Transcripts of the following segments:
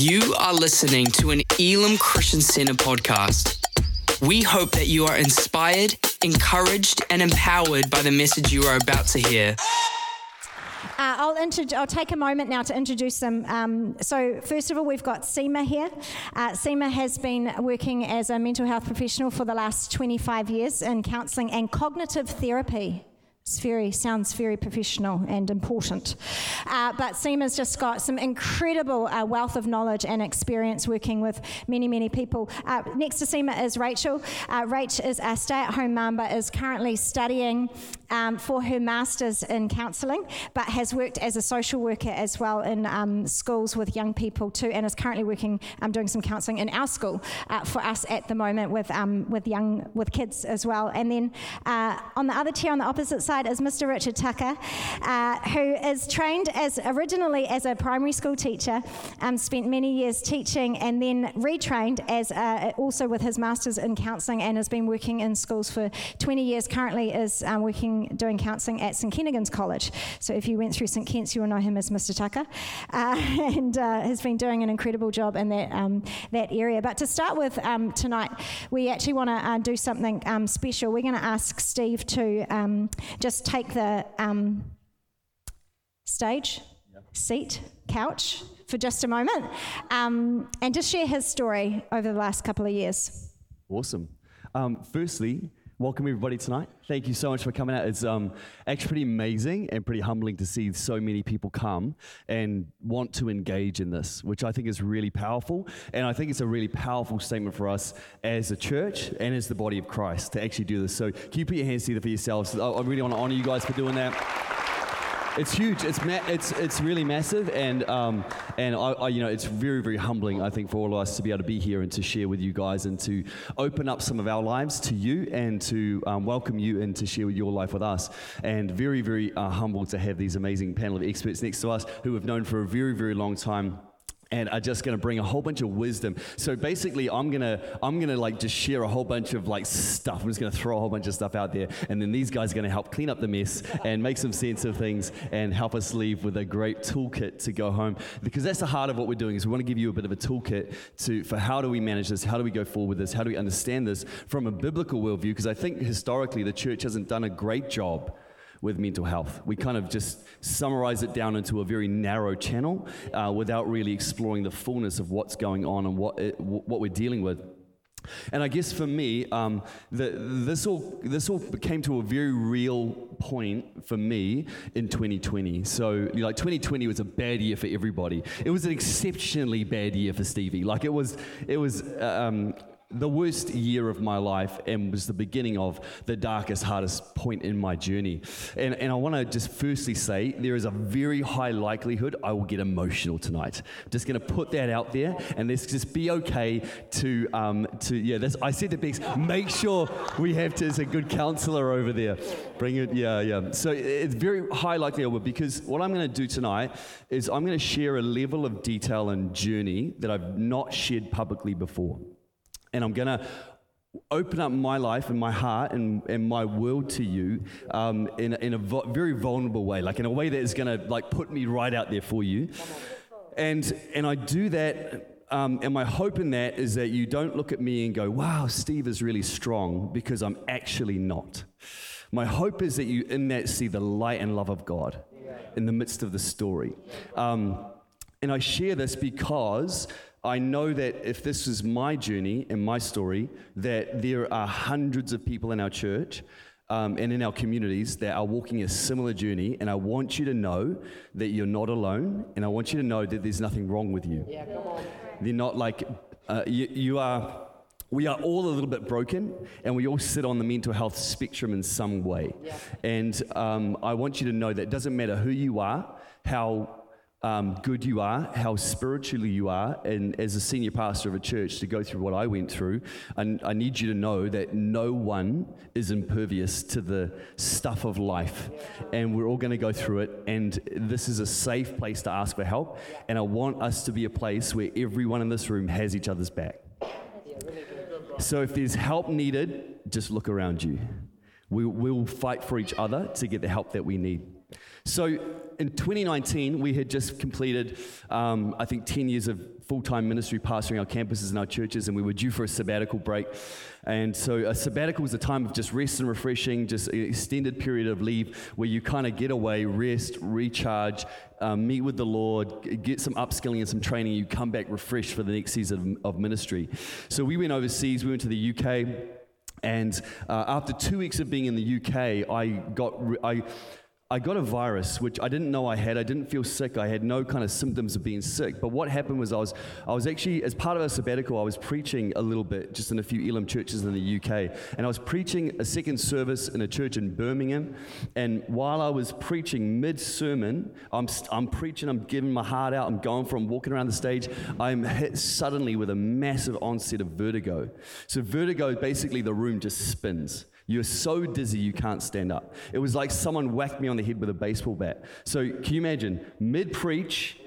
You are listening to an Elim Christian Center podcast. We hope that you are inspired, encouraged, and empowered by the message you are about to hear. Uh, I'll, I'll take a moment now to introduce them. Um, so, first of all, we've got Seema here. Uh, Seema has been working as a mental health professional for the last 25 years in counselling and cognitive therapy. It's very sounds very professional and important. Uh, but Seema's just got some incredible uh, wealth of knowledge and experience working with many, many people. Uh, next to Seema is Rachel. Uh, Rach is a stay-at-home mum, but is currently studying um, for her master's in counselling, but has worked as a social worker as well in um, schools with young people too, and is currently working um, doing some counselling in our school uh, for us at the moment with um, with young with kids as well. And then uh, on the other chair on the opposite side is Mr. Richard Tucker, uh, who is trained as originally as a primary school teacher, um, spent many years teaching, and then retrained as uh, also with his masters in counselling, and has been working in schools for 20 years. Currently, is um, working doing counselling at St Kentigern's College. So if you went through St Kent's, you will know him as Mr. Tucker, uh, and uh, has been doing an incredible job in that um, that area. But to start with um, tonight, we actually want to uh, do something um, special. We're going to ask Steve to um, just take the um, stage, seat, couch for just a moment, um, and just share his story over the last couple of years. Awesome. Um, firstly, welcome everybody tonight. Thank you so much for coming out. It's um, actually pretty amazing and pretty humbling to see so many people come and want to engage in this, which I think is really powerful. And I think it's a really powerful statement for us as a church and as the body of Christ to actually do this. So, can you put your hands together for yourselves? I really want to honor you guys for doing that. It's huge. It's ma- it's it's really massive, and um, and I, I, you know it's very very humbling. I think for all of us to be able to be here and to share with you guys and to open up some of our lives to you and to um, welcome you and to share your life with us. And very very uh, humble to have these amazing panel of experts next to us who have known for a very very long time and are just going to bring a whole bunch of wisdom. So basically, I'm gonna I'm gonna like just share a whole bunch of like stuff. I'm just gonna throw a whole bunch of stuff out there, and then these guys are gonna help clean up the mess and make some sense of things and help us leave with a great toolkit to go home. Because that's the heart of what we're doing is we want to give you a bit of a toolkit to for how do we manage this, how do we go forward with this, how do we understand this from a biblical worldview. Because I think historically the church hasn't done a great job with mental health. We kind of just summarize it down into a very narrow channel uh, without really exploring the fullness of what's going on and what, it, what we're dealing with. And I guess for me, um, the, this, all, this all came to a very real point for me in 2020. So, you know, like 2020 was a bad year for everybody. It was an exceptionally bad year for Stevie. Like it was, it was um, the worst year of my life and was the beginning of the darkest, hardest point in my journey. And, and I want to just firstly say there is a very high likelihood I will get emotional tonight. just going to put that out there and let's just be okay to, um, to yeah, I said to Bex, make sure we have to, as a good counselor over there. Bring it, yeah, yeah. So it's very high likelihood because what I'm going to do tonight is I'm going to share a level of detail and journey that I've not shared publicly before. And I'm going to open up my life and my heart and, and my world to you um, in, in a vo- very vulnerable way, like in a way that is going to like put me right out there for you. And, and I do that um, and my hope in that is that you don't look at me and go, wow, Steve is really strong, because I'm actually not. My hope is that you, in that, see the light and love of God in the midst of the story. Um, and I share this because I know that if this is my journey and my story, that there are hundreds of people in our church um, and in our communities that are walking a similar journey. And I want you to know that you're not alone. And I want you to know that there's nothing wrong with you. Yeah, come on. They're not like, uh, you, you are. We are all a little bit broken, and we all sit on the mental health spectrum in some way. Yeah. And um, I want you to know that it doesn't matter who you are, how um, good you are, how spiritually you are, and as a senior pastor of a church, to go through what I went through, and I need you to know that no one is impervious to the stuff of life, and we're all going to go through it. And this is a safe place to ask for help, and I want us to be a place where everyone in this room has each other's back. So if there's help needed, just look around you. We will fight for each other to get the help that we need. So in 2019, we had just completed, um, I think, 10 years of full time ministry pastoring our campuses and our churches, and we were due for a sabbatical break. And so, a sabbatical was a time of just rest and refreshing, just an extended period of leave where you kind of get away, rest, recharge, um, meet with the Lord, get some upskilling and some training. You come back refreshed for the next season of, of ministry. So, we went overseas, we went to the UK. And uh, after two weeks of being in the UK, I got, I, I got a virus, which I didn't know I had. I didn't feel sick. I had no kind of symptoms of being sick. But what happened was I was, I was actually, as part of a sabbatical, I was preaching a little bit, just in a few Elim churches in the UK. And I was preaching a second service in a church in Birmingham. And while I was preaching mid sermon, I'm, I'm preaching, I'm giving my heart out, I'm going from walking around the stage. I'm hit suddenly with a massive onset of vertigo. So, vertigo, basically, the room just spins. You're so dizzy you can't stand up. It was like someone whacked me on the head with a baseball bat. So can you imagine, mid preach,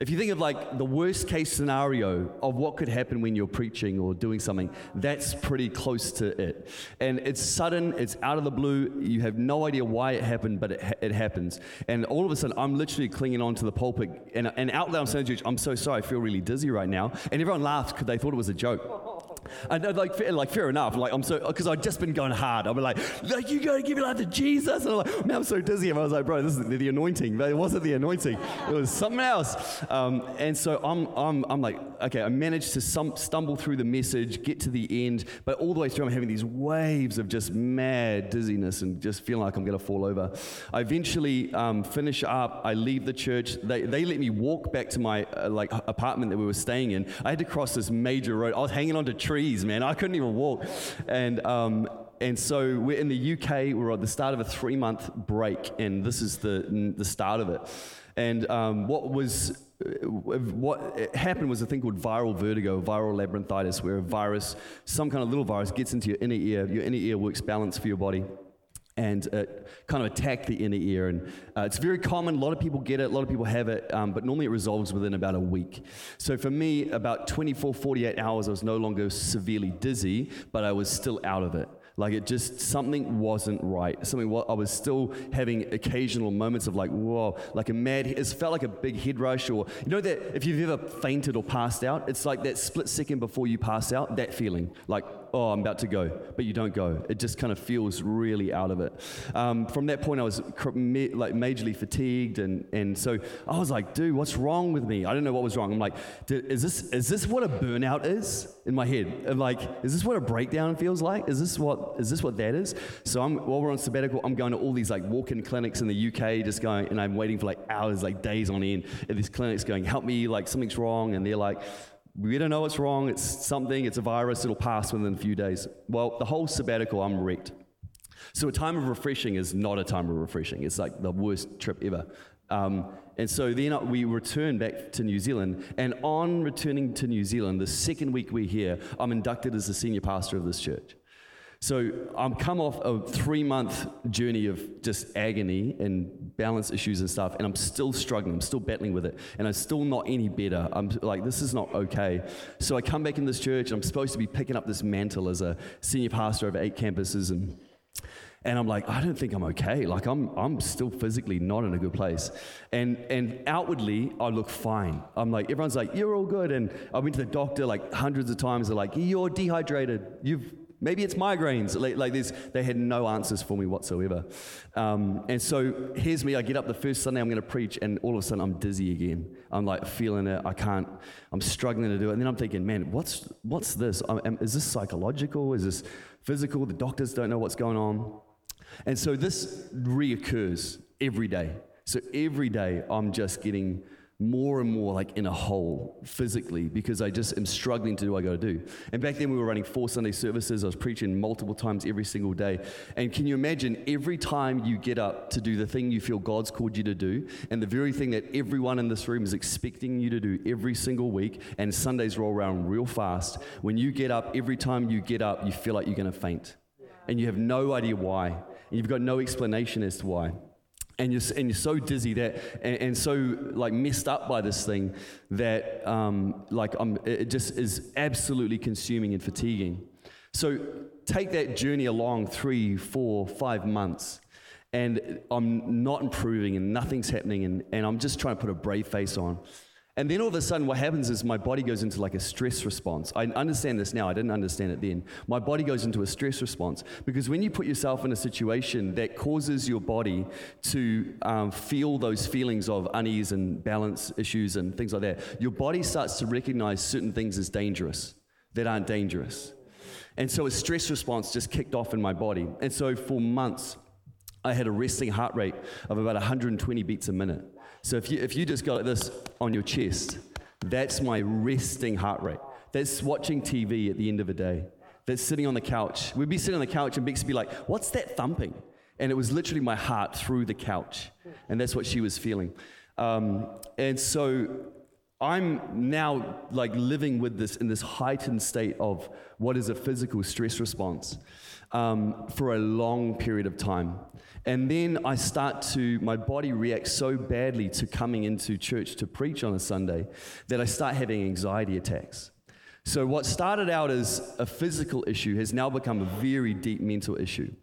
if you think of like the worst case scenario of what could happen when you're preaching or doing something, that's pretty close to it. And it's sudden, it's out of the blue, you have no idea why it happened, but it, it happens. And all of a sudden, I'm literally clinging onto the pulpit, and, and out loud I'm saying, I'm so sorry, I feel really dizzy right now. And everyone laughed because they thought it was a joke. And I like, like fair enough. Like I'm so because I'd just been going hard. Be like, like you got to give your life to Jesus. And I'm like, man, I'm so dizzy. And I was like, bro, this is the, the anointing. But it wasn't the anointing. It was something else. Um, and so I'm, I'm, I'm like, okay, I managed to some, stumble through the message, get to the end, but all the way through, I'm having these waves of just mad dizziness and just feeling like I'm going to fall over. I eventually um, finish up. I leave the church. They, they let me walk back to my uh, like apartment that we were staying in. I had to cross this major road. I was hanging onto trees, man. I couldn't even walk. And um, and so we're in the UK. We're at the start of a three month break, and this is the the start of it. And um, what was what happened was a thing called viral vertigo, viral labyrinthitis, where a virus, some kind of little virus, gets into your inner ear. Your inner ear works balance for your body and it kind of attack the inner ear. And uh, it's very common. A lot of people get it, a lot of people have it, um, but normally it resolves within about a week. So for me, about 24, 48 hours, I was no longer severely dizzy, but I was still out of it. Like it just, something wasn't right. Something, I was still having occasional moments of like, whoa, like a mad, it felt like a big head rush or, you know that if you've ever fainted or passed out, it's like that split second before you pass out, that feeling. Like, oh, I'm about to go, but you don't go. It just kind of feels really out of it. Um, from that point, I was like majorly fatigued, and, and so I was like, dude, what's wrong with me? I don't know what was wrong. I'm like, is this is this what a burnout is in my head? I'm like, is this what a breakdown feels like? Is this what is this what that is? So I'm while we're on sabbatical, I'm going to all these like walk-in clinics in the UK, just going, and I'm waiting for like hours, like days on end, at these clinics going, help me, like something's wrong, and they're like we don't know what's wrong. It's something, it's a virus, it'll pass within a few days. Well, the whole sabbatical, I'm wrecked. So, a time of refreshing is not a time of refreshing. It's like the worst trip ever. Um, and so then we return back to New Zealand. And on returning to New Zealand, the second week we're here, I'm inducted as the senior pastor of this church. So I'm come off a three month journey of just agony and balance issues and stuff, and I'm still struggling. I'm still battling with it, and I'm still not any better. I'm like, this is not okay. So I come back in this church, and I'm supposed to be picking up this mantle as a senior pastor over eight campuses, and and I'm like, I don't think I'm okay. Like I'm, I'm still physically not in a good place. And, and outwardly, I look fine. I'm like, everyone's like, you're all good. And I went to the doctor like hundreds of times. They're like, you're dehydrated. You've Maybe it's migraines. Like, like this, they had no answers for me whatsoever. Um, and so here's me. I get up the first Sunday I'm going to preach, and all of a sudden I'm dizzy again. I'm like feeling it. I can't. I'm struggling to do it. And then I'm thinking, man, what's what's this? I'm, is this psychological? Is this physical? The doctors don't know what's going on. And so this reoccurs every day. So every day I'm just getting more and more like in a hole physically because I just am struggling to do what I got to do. And back then we were running four Sunday services. I was preaching multiple times every single day. And can you imagine every time you get up to do the thing you feel God's called you to do, and the very thing that everyone in this room is expecting you to do every single week, and Sundays roll around real fast, when you get up, every time you get up, you feel like you're going to faint. And you have no idea why. And you've got no explanation as to why and you're, and you're so dizzy that and, and, so like messed up by this thing that um, like I'm, it just is absolutely consuming and fatiguing so take that journey along three four five months and I'm not improving and nothing's happening and, and I'm just trying to put a brave face on. And then all of a sudden, what happens is my body goes into like a stress response. I understand this now, I didn't understand it then. My body goes into a stress response because when you put yourself in a situation that causes your body to um, feel those feelings of unease and balance issues and things like that, your body starts to recognize certain things as dangerous that aren't dangerous. And so a stress response just kicked off in my body. And so for months, I had a resting heart rate of about 120 beats a minute. So if you, if you just got this on your chest, that's my resting heart rate. That's watching TV at the end of the day. That's sitting on the couch. We'd be sitting on the couch and Bex would be like, What's that thumping? And it was literally my heart through the couch. And that's what she was feeling. Um, and so I'm now like living with this in this heightened state of what is a physical stress response um, for a long period of time. And then I start to, my body reacts so badly to coming into church to preach on a Sunday that I start having anxiety attacks. So, what started out as a physical issue has now become a very deep mental issue.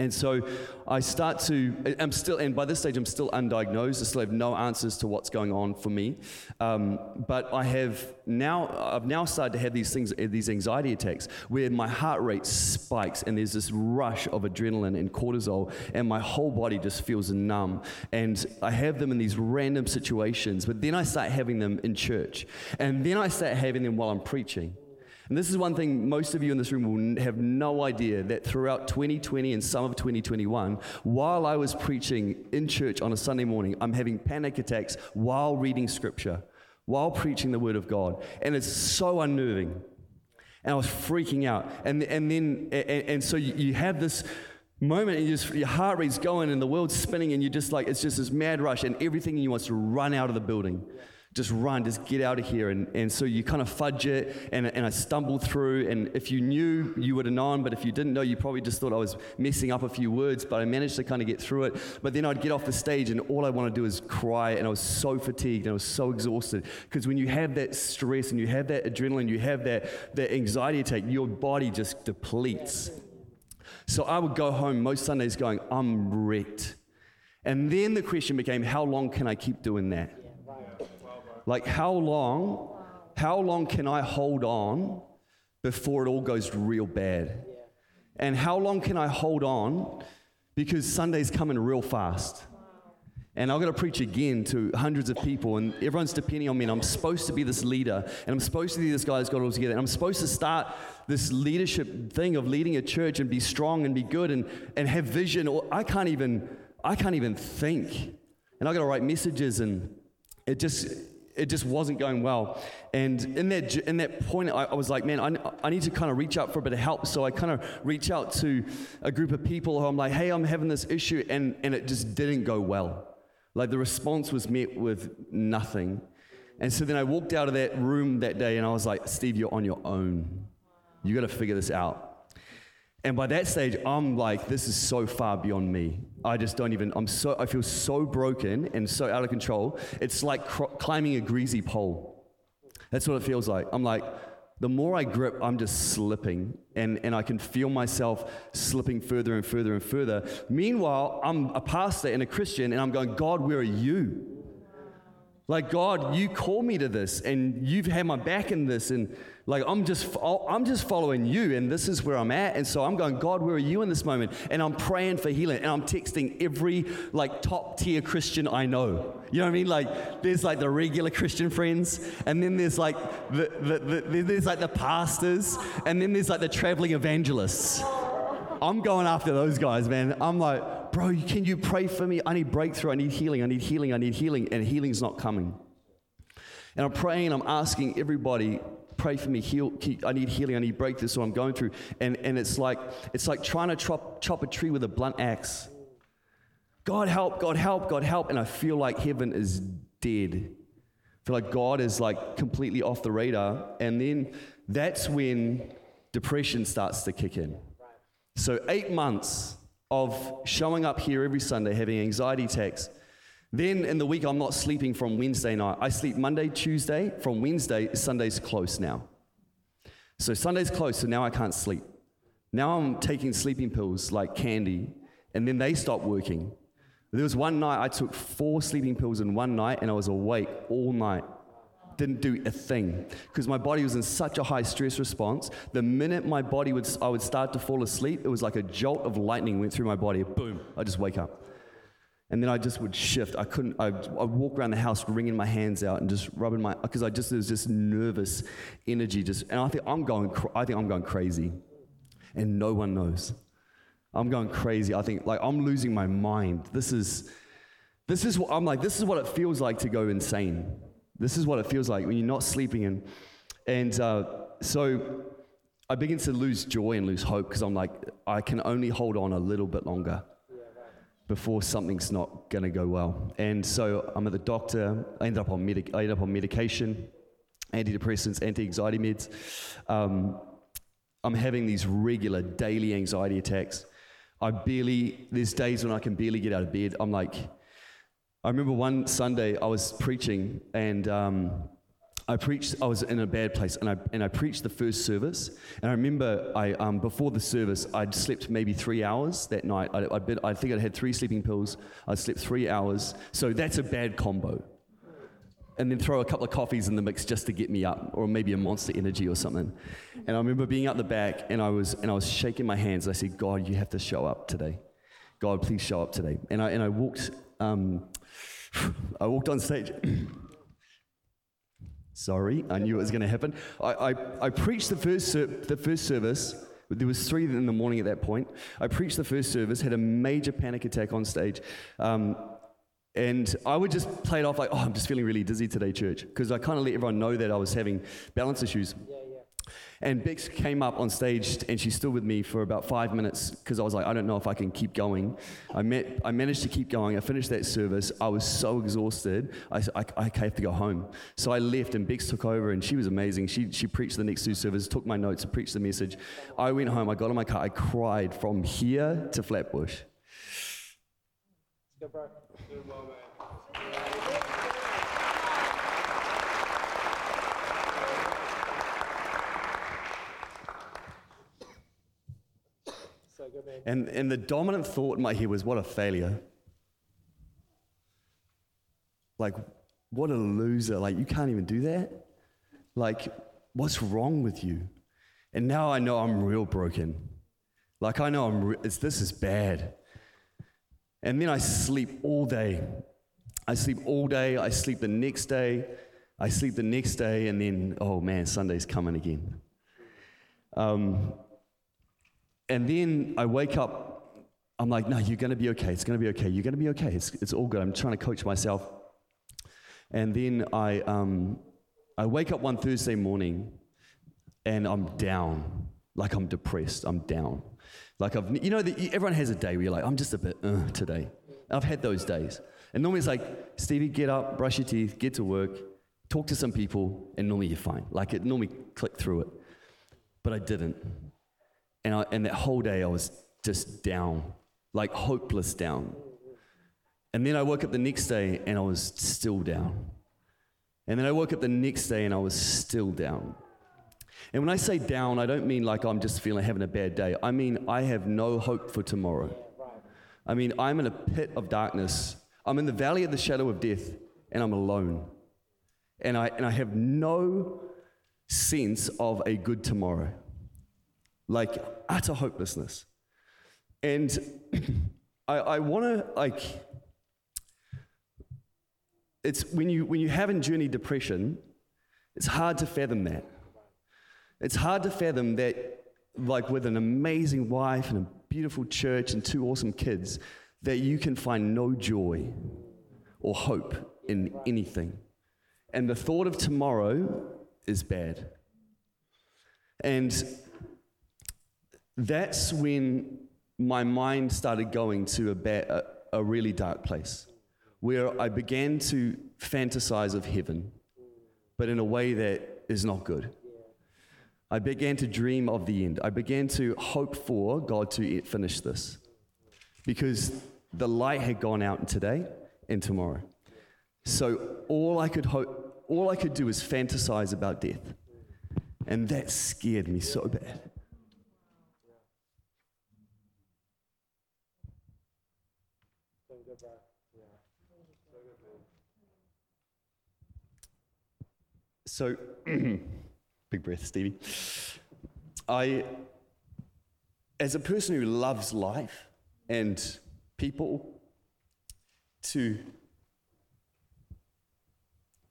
And so I start to, I'm still, and by this stage I'm still undiagnosed. I still have no answers to what's going on for me. Um, but I have now, I've now started to have these things, these anxiety attacks where my heart rate spikes and there's this rush of adrenaline and cortisol and my whole body just feels numb. And I have them in these random situations, but then I start having them in church. And then I start having them while I'm preaching. And this is one thing most of you in this room will have no idea that throughout 2020 and some of 2021, while I was preaching in church on a Sunday morning, I'm having panic attacks while reading scripture, while preaching the word of God. And it's so unnerving. And I was freaking out. And, and then, and, and so you, have this moment and you just, your heart rate's going and the world's spinning and you're just like, it's just this mad rush and everything in you want to run out of the building just run, just get out of here. And, and so you kind of fudge it, and, and I stumbled through. And if you knew, you would have known, but if you didn't know, you probably just thought I was messing up a few words, but I managed to kind of get through it. But then I'd get off the stage, and all I want to do is cry, and I was so fatigued, and I was so exhausted. Because when you have that stress, and you have that adrenaline, you have that, that anxiety attack, your body just depletes. So I would go home most Sundays going, I'm wrecked. And then the question became, how long can I keep doing that? Like, how long, how long can I hold on before it all goes real bad? And how long can I hold on because Sunday's coming real fast? And I've got to preach again to hundreds of people, and everyone's depending on me. And I'm supposed to be this leader, and I'm supposed to be this guy that's got it all together. And I'm supposed to start this leadership thing of leading a church and be strong and be good and, and have vision. Or I can't even, I can't even think. And I've got to write messages, and it just, it just wasn't going well. And in that, in that point, I, I was like, man, I, I need to kind of reach out for a bit of help. So I kind of reach out to a group of people who I'm like, hey, I'm having this issue. And, and it just didn't go well. Like the response was met with nothing. And so then I walked out of that room that day and I was like, Steve, you're on your own. You got to figure this out. And by that stage, I'm like, this is so far beyond me. I just don't even, I'm so, I feel so broken and so out of control. It's like cr- climbing a greasy pole. That's what it feels like. I'm like, the more I grip, I'm just slipping, and, and I can feel myself slipping further and further and further. Meanwhile, I'm a pastor and a Christian, and I'm going, God, where are you? Like, God, you call me to this, and you've had my back in this, and like I'm just I'm just following you, and this is where I'm at. And so I'm going, God, where are you in this moment? And I'm praying for healing, and I'm texting every like top tier Christian I know. You know what I mean? Like there's like the regular Christian friends, and then there's like the, the, the there's like the pastors, and then there's like the traveling evangelists. I'm going after those guys, man. I'm like, bro, can you pray for me? I need breakthrough. I need healing. I need healing. I need healing. And healing's not coming. And I'm praying, I'm asking everybody pray for me, heal, I need healing, I need breakthrough, so I'm going through. And, and it's, like, it's like trying to chop, chop a tree with a blunt axe. God help, God help, God help. And I feel like heaven is dead. I feel like God is like completely off the radar. And then that's when depression starts to kick in. So, eight months of showing up here every Sunday, having anxiety attacks, then in the week, I'm not sleeping from Wednesday night. I sleep Monday, Tuesday. From Wednesday, Sunday's close now. So Sunday's close, so now I can't sleep. Now I'm taking sleeping pills like candy, and then they stop working. There was one night I took four sleeping pills in one night, and I was awake all night. Didn't do a thing because my body was in such a high stress response. The minute my body would, I would start to fall asleep, it was like a jolt of lightning went through my body. Boom! I just wake up. And then I just would shift. I couldn't, I'd, I'd, walk around the house wringing my hands out and just rubbing my, because I just, there was this nervous energy just, and I think I'm going, I think I'm going crazy. And no one knows. I'm going crazy. I think, like, I'm losing my mind. This is, this is what, I'm like, this is what it feels like to go insane. This is what it feels like when you're not sleeping. And, and uh, so I begin to lose joy and lose hope because I'm like, I can only hold on a little bit longer before something's not going to go well. And so I'm at the doctor. I ended up on, medic- I ended up on medication, antidepressants, anti-anxiety meds. Um, I'm having these regular daily anxiety attacks. I barely, there's days when I can barely get out of bed. I'm like, I remember one Sunday I was preaching and um, I preached, I was in a bad place, and I, and I preached the first service. And I remember I, um, before the service, I'd slept maybe three hours that night. I, I, been, I think I'd had three sleeping pills. I slept three hours. So that's a bad combo. And then throw a couple of coffees in the mix just to get me up, or maybe a monster energy or something. And I remember being out the back, and I was, and I was shaking my hands. I said, God, you have to show up today. God, please show up today. And I, and I walked, um, I walked on stage. Sorry, I knew it was going to happen. I, I, I preached the first, ser- the first service. There was three in the morning at that point. I preached the first service, had a major panic attack on stage. Um, and I would just play it off like, oh, I'm just feeling really dizzy today, church. Because I kind of let everyone know that I was having balance issues. Yeah. And Bex came up on stage and she stood with me for about five minutes because I was like, I don't know if I can keep going. I, met, I managed to keep going. I finished that service. I was so exhausted. I, I, I have to go home. So I left and Bex took over and she was amazing. She, she preached the next two services, took my notes, preached the message. I went home. I got in my car. I cried from here to Flatbush. Bro. And, and the dominant thought in my head was, what a failure. Like, what a loser. Like, you can't even do that. Like, what's wrong with you? And now I know I'm real broken. Like, I know I'm re- this is bad. And then I sleep all day. I sleep all day. I sleep the next day. I sleep the next day. And then, oh man, Sunday's coming again. Um, and then I wake up, I'm like, no, you're going to be okay. It's going to be okay. You're going to be okay. It's, it's all good. I'm trying to coach myself. And then I, um, I wake up one Thursday morning and I'm down. Like I'm depressed. I'm down. Like I've, you know, the, everyone has a day where you're like, I'm just a bit uh, today. I've had those days. And normally it's like, Stevie, get up, brush your teeth, get to work, talk to some people, and normally you're fine. Like it normally click through it. But I didn't. And, I, and that whole day I was just down, like hopeless down. And then I woke up the next day and I was still down. And then I woke up the next day and I was still down. And when I say down, I don't mean like I'm just feeling having a bad day. I mean I have no hope for tomorrow. I mean I'm in a pit of darkness. I'm in the valley of the shadow of death and I'm alone. And I, and I have no sense of a good tomorrow like utter hopelessness. And I, I want to like it's when you when you haven't journeyed depression, it's hard to fathom that. It's hard to fathom that like with an amazing wife and a beautiful church and two awesome kids, that you can find no joy or hope in anything. And the thought of tomorrow is bad. And that's when my mind started going to a, ba- a, a really dark place where I began to fantasize of heaven, but in a way that is not good. I began to dream of the end. I began to hope for God to finish this because the light had gone out today and tomorrow. So all I could hope, all I could do was fantasize about death. And that scared me so bad. So, big breath, Stevie. I, as a person who loves life and people, to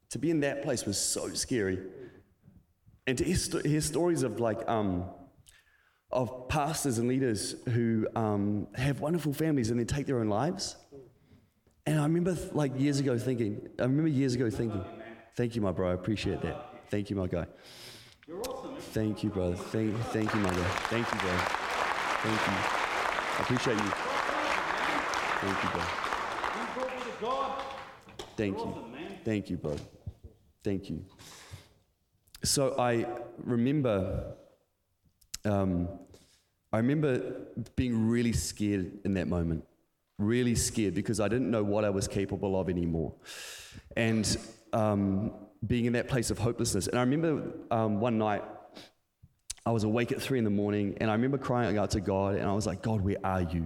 to be in that place was so scary. And to hear, hear stories of like um, of pastors and leaders who um, have wonderful families and then take their own lives. And I remember like years ago thinking, I remember years ago thinking, thank you, my bro, I appreciate that. Thank you, my guy. You're awesome. Thank you, brother. Thank, thank you, my guy. Thank you, bro. Thank you. I appreciate you. Thank you, bro. You brought me to God. Thank you. Thank you, bro. Thank you. So I remember, um, I remember being really scared in that moment, really scared because I didn't know what I was capable of anymore, and um, being in that place of hopelessness. And I remember um, one night I was awake at three in the morning, and I remember crying out to God, and I was like, God, where are you?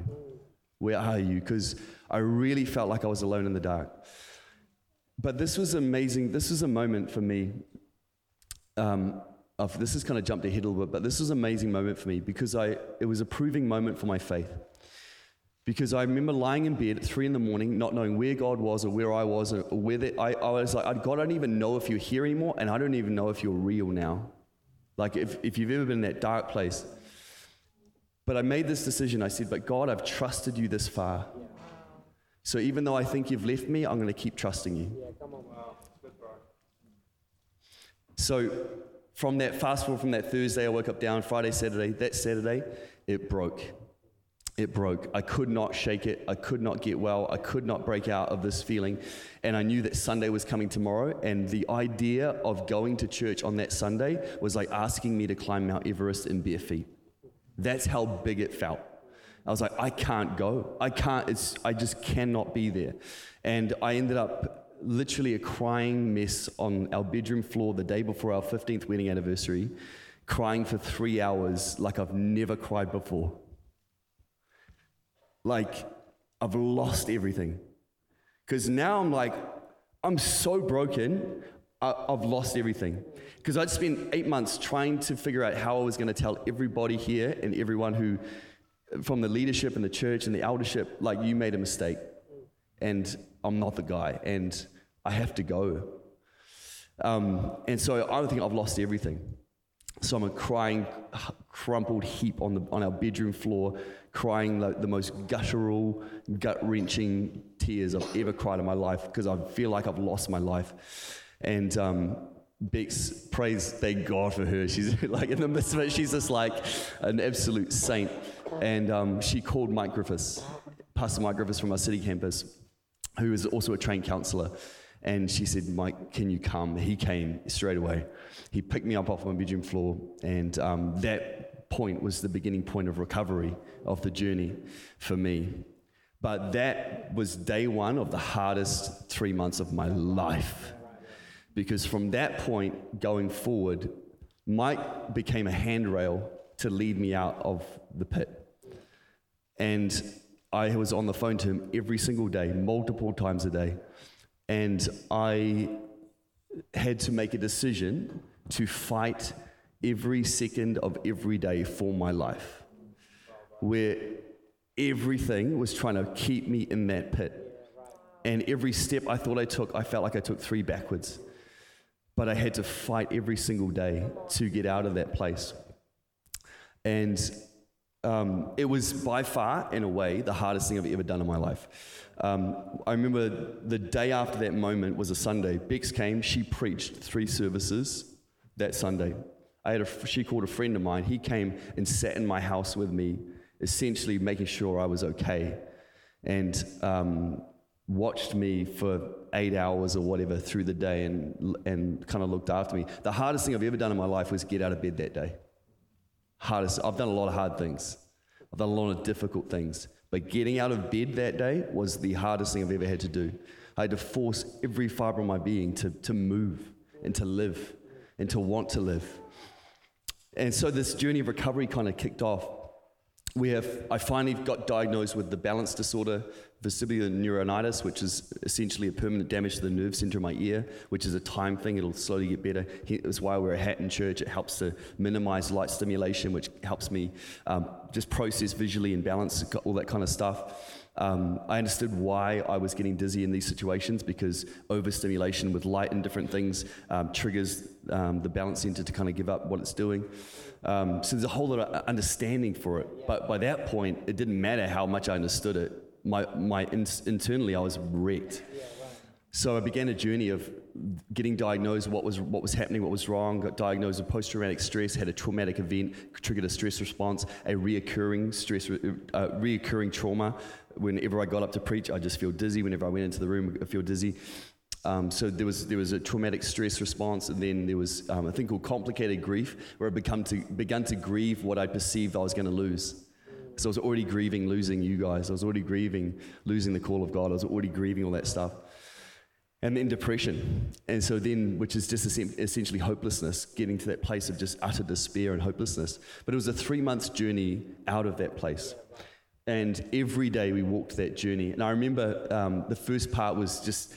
Where are you? Because I really felt like I was alone in the dark. But this was amazing. This was a moment for me. Um, of, this has kind of jumped ahead a little bit, but this was an amazing moment for me because I, it was a proving moment for my faith. Because I remember lying in bed at three in the morning, not knowing where God was or where I was, or where the, I, I was like, God, I don't even know if you're here anymore, and I don't even know if you're real now. Like, if, if you've ever been in that dark place. But I made this decision. I said, But God, I've trusted you this far. So even though I think you've left me, I'm going to keep trusting you. Yeah, come on. Wow. Good, So from that, fast forward from that Thursday, I woke up down, Friday, Saturday, that Saturday, it broke. It broke. I could not shake it. I could not get well. I could not break out of this feeling. And I knew that Sunday was coming tomorrow. And the idea of going to church on that Sunday was like asking me to climb Mount Everest in bare feet. That's how big it felt. I was like, I can't go. I can't, it's, I just cannot be there. And I ended up literally a crying mess on our bedroom floor the day before our 15th wedding anniversary, crying for three hours like I've never cried before. Like, I've lost everything. Because now I'm like, I'm so broken, I, I've lost everything. Because I'd spent eight months trying to figure out how I was going to tell everybody here and everyone who, from the leadership and the church and the eldership, like, you made a mistake. And I'm not the guy. And I have to go. Um, and so I don't think I've lost everything. So I'm a crying, crumpled heap on, the, on our bedroom floor, crying like the most guttural, gut wrenching tears I've ever cried in my life because I feel like I've lost my life. And um, Bex, praise, thank God for her. She's like in the midst of it, she's just like an absolute saint. And um, she called Mike Griffiths, Pastor Mike Griffiths from our city campus, who is also a trained counselor. And she said, Mike, can you come? He came straight away. He picked me up off my bedroom floor, and um, that point was the beginning point of recovery of the journey for me. But that was day one of the hardest three months of my life. Because from that point going forward, Mike became a handrail to lead me out of the pit. And I was on the phone to him every single day, multiple times a day. And I had to make a decision to fight every second of every day for my life, where everything was trying to keep me in that pit. And every step I thought I took, I felt like I took three backwards. But I had to fight every single day to get out of that place. And um, it was by far, in a way, the hardest thing I've ever done in my life. Um, I remember the day after that moment was a Sunday. Bex came, she preached three services that Sunday. I had a, she called a friend of mine. He came and sat in my house with me, essentially making sure I was okay, and um, watched me for eight hours or whatever through the day and, and kind of looked after me. The hardest thing I've ever done in my life was get out of bed that day. Hardest. I've done a lot of hard things. I've done a lot of difficult things. But getting out of bed that day was the hardest thing I've ever had to do. I had to force every fiber of my being to, to move and to live and to want to live. And so this journey of recovery kind of kicked off. We have, I finally got diagnosed with the balance disorder, vestibular neuronitis, which is essentially a permanent damage to the nerve center of my ear, which is a time thing. It'll slowly get better. It's why I wear a hat in church. It helps to minimize light stimulation, which helps me um, just process visually and balance all that kind of stuff. Um, I understood why I was getting dizzy in these situations because overstimulation with light and different things um, triggers um, the balance center to kind of give up what it's doing. Um, so there's a whole lot of understanding for it. But by that point, it didn't matter how much I understood it. My, my in, internally, I was wrecked. So I began a journey of getting diagnosed what was what was happening, what was wrong. Got diagnosed with post-traumatic stress, had a traumatic event, triggered a stress response, a reoccurring stress, uh, reoccurring trauma. Whenever I got up to preach, I just feel dizzy. Whenever I went into the room, I feel dizzy. Um, so there was there was a traumatic stress response, and then there was um, a thing called complicated grief, where I become to, began to grieve what I perceived I was going to lose. So I was already grieving losing you guys. I was already grieving losing the call of God. I was already grieving all that stuff. And then depression. And so then, which is just essentially hopelessness, getting to that place of just utter despair and hopelessness. But it was a three month journey out of that place. And every day we walked that journey. And I remember um, the first part was just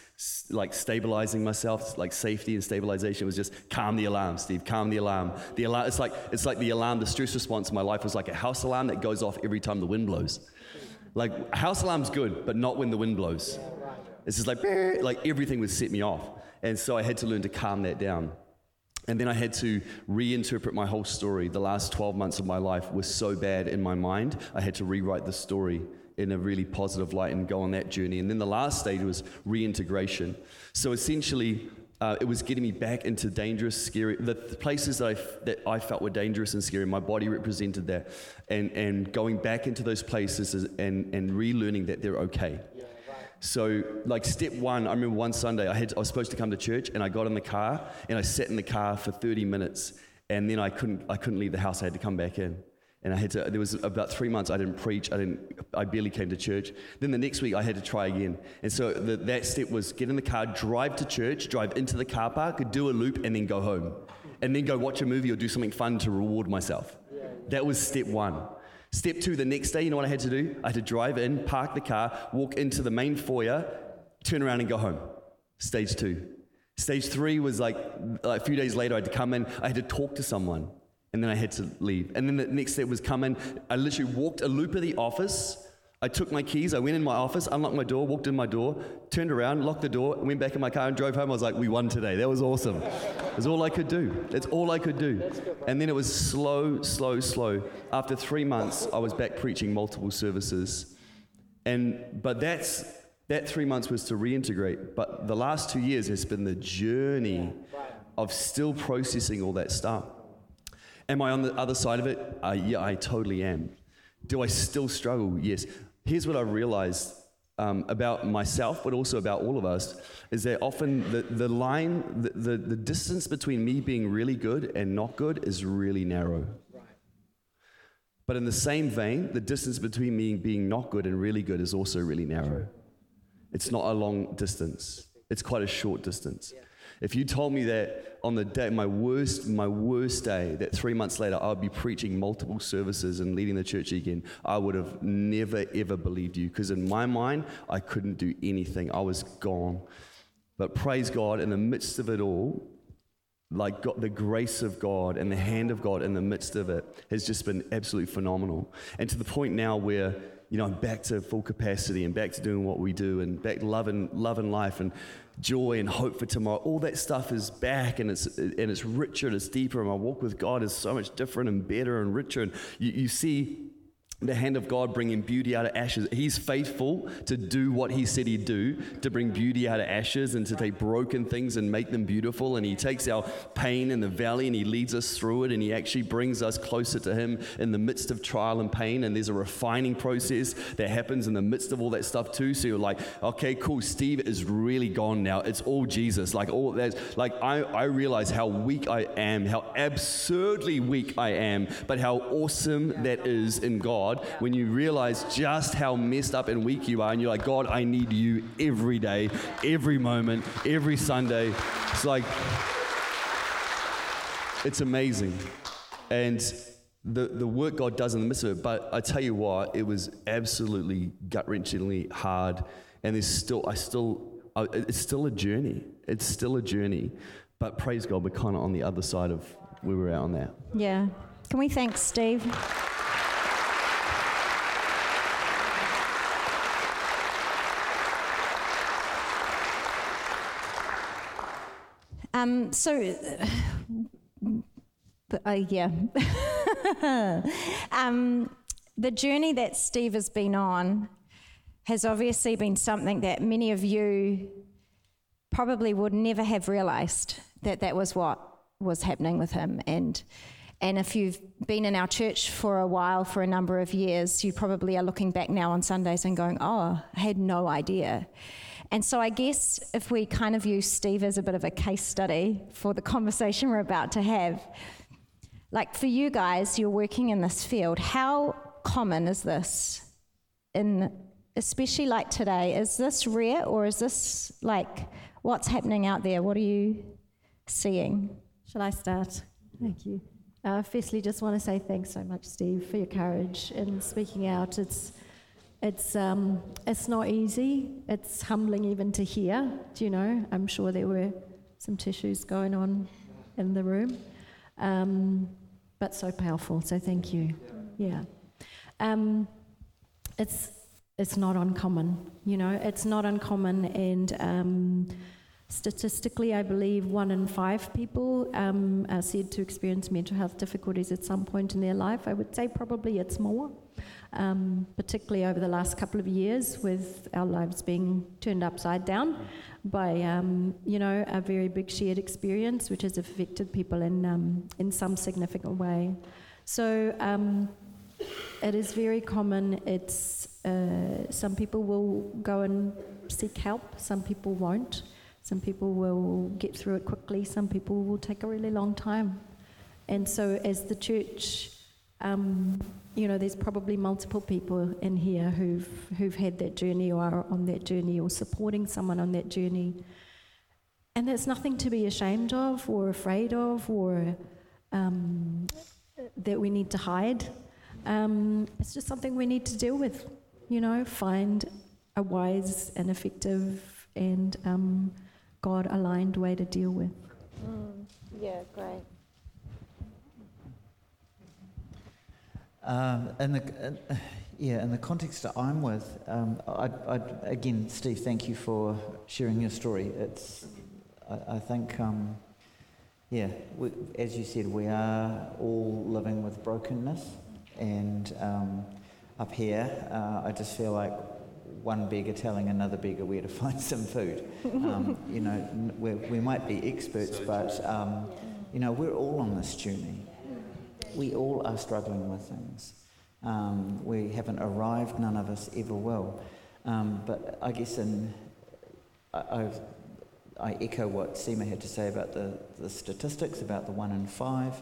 like stabilizing myself, like safety and stabilization was just calm the alarm, Steve, calm the alarm. The alarm, it's like, it's like the alarm, the stress response in my life was like a house alarm that goes off every time the wind blows. Like, house alarm's good, but not when the wind blows. It's just like, like everything would set me off. And so I had to learn to calm that down. And then I had to reinterpret my whole story. The last 12 months of my life was so bad in my mind, I had to rewrite the story in a really positive light and go on that journey. And then the last stage was reintegration. So essentially, uh, it was getting me back into dangerous, scary, the, the places that I, that I felt were dangerous and scary. My body represented that. And, and going back into those places and, and relearning that they're okay. So, like step one, I remember one Sunday I, had, I was supposed to come to church, and I got in the car, and I sat in the car for 30 minutes, and then I couldn't, I couldn't leave the house. I had to come back in, and I had to. There was about three months I didn't preach. I didn't. I barely came to church. Then the next week I had to try again, and so the, that step was get in the car, drive to church, drive into the car park, do a loop, and then go home, and then go watch a movie or do something fun to reward myself. That was step one. Step two, the next day, you know what I had to do? I had to drive in, park the car, walk into the main foyer, turn around and go home. Stage two. Stage three was like, like a few days later, I had to come in, I had to talk to someone, and then I had to leave. And then the next step was come in, I literally walked a loop of the office, I took my keys, I went in my office, unlocked my door, walked in my door, turned around, locked the door, went back in my car and drove home. I was like, we won today. That was awesome. That's all I could do. That's all I could do. And then it was slow, slow, slow. After three months, I was back preaching multiple services. And but that's that three months was to reintegrate. But the last two years has been the journey of still processing all that stuff. Am I on the other side of it? Uh, yeah, I totally am. Do I still struggle? Yes here's what I realized um, about myself, but also about all of us, is that often the, the line, the, the, the, distance between me being really good and not good is really narrow. But in the same vein, the distance between me being not good and really good is also really narrow. It's not a long distance, it's quite a short distance. Yeah. If you told me that on the day, my worst, my worst day, that three months later I would be preaching multiple services and leading the church again, I would have never ever believed you because in my mind I couldn't do anything. I was gone. But praise God, in the midst of it all, like God, the grace of God and the hand of God in the midst of it has just been absolutely phenomenal. And to the point now where you know I'm back to full capacity and back to doing what we do and back to loving loving life and joy and hope for tomorrow. All that stuff is back and it's, and it's richer and it's deeper. And my walk with God is so much different and better and richer. And you, you see the hand of God bringing beauty out of ashes. He's faithful to do what He said He'd do, to bring beauty out of ashes and to take broken things and make them beautiful. And He takes our pain in the valley and He leads us through it and He actually brings us closer to Him in the midst of trial and pain. And there's a refining process that happens in the midst of all that stuff too. So you're like, okay, cool, Steve is really gone now. It's all Jesus. Like all that. Like I, I realize how weak I am, how absurdly weak I am, but how awesome that is in God God when you realize just how messed up and weak you are, and you're like, God, I need you every day, every moment, every Sunday. It's like, it's amazing. And the, the work God does in the midst of it. But I tell you what, it was absolutely gut wrenchingly hard. And there's still, I still, I, it's still a journey. It's still a journey. But praise God, we're kind of on the other side of where we're at on that. Yeah. Can we thank Steve? Um, so, uh, yeah. um, the journey that Steve has been on has obviously been something that many of you probably would never have realized that that was what was happening with him. And, and if you've been in our church for a while, for a number of years, you probably are looking back now on Sundays and going, oh, I had no idea. And so I guess if we kind of use Steve as a bit of a case study for the conversation we're about to have, like for you guys, you're working in this field, how common is this in especially like today? Is this rare or is this like what's happening out there? What are you seeing? Shall I start? Thank you. Uh, firstly, just want to say thanks so much, Steve, for your courage in speaking out. It's it's um, it's not easy. It's humbling even to hear. Do you know? I'm sure there were some tissues going on in the room, um, but so powerful. So thank you. Yeah, um, it's it's not uncommon. You know, it's not uncommon, and um, Statistically, I believe one in five people um, are said to experience mental health difficulties at some point in their life. I would say probably it's more, um, particularly over the last couple of years, with our lives being turned upside down by, um, you know, a very big shared experience, which has affected people in um, in some significant way. So um, it is very common. It's uh, some people will go and seek help, some people won't. Some people will get through it quickly, some people will take a really long time. And so, as the church, um, you know, there's probably multiple people in here who've, who've had that journey or are on that journey or supporting someone on that journey. And there's nothing to be ashamed of or afraid of or um, that we need to hide. Um, it's just something we need to deal with, you know, find a wise and effective and um, God aligned way to deal with. Mm, yeah, great. Um, in the, uh, yeah, in the context that I'm with, um, I'd, I'd, again, Steve, thank you for sharing your story. It's, I, I think, um, yeah, we, as you said, we are all living with brokenness, and um, up here, uh, I just feel like one beggar telling another beggar where to find some food. Um, you know, we might be experts, but um, you know, we're all on this journey. We all are struggling with things. Um, we haven't arrived. None of us ever will. Um, but I guess in I, I, echo what Seema had to say about the, the statistics about the one in five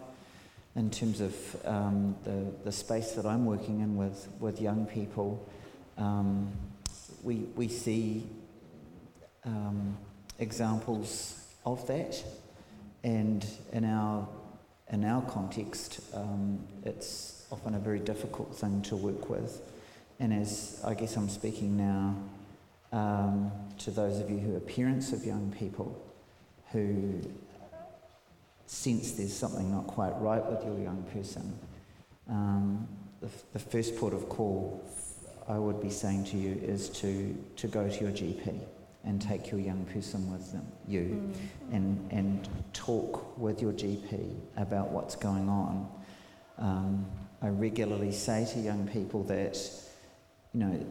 in terms of um, the, the space that I'm working in with, with young people. Um, we, we see um, examples of that, and in our, in our context, um, it's often a very difficult thing to work with. And as I guess I'm speaking now um, to those of you who are parents of young people who sense there's something not quite right with your young person, um, the, the first port of call I would be saying to you is to, to go to your GP and take your young person with them, you, mm. and, and talk with your GP about what's going on. Um, I regularly say to young people that, you know,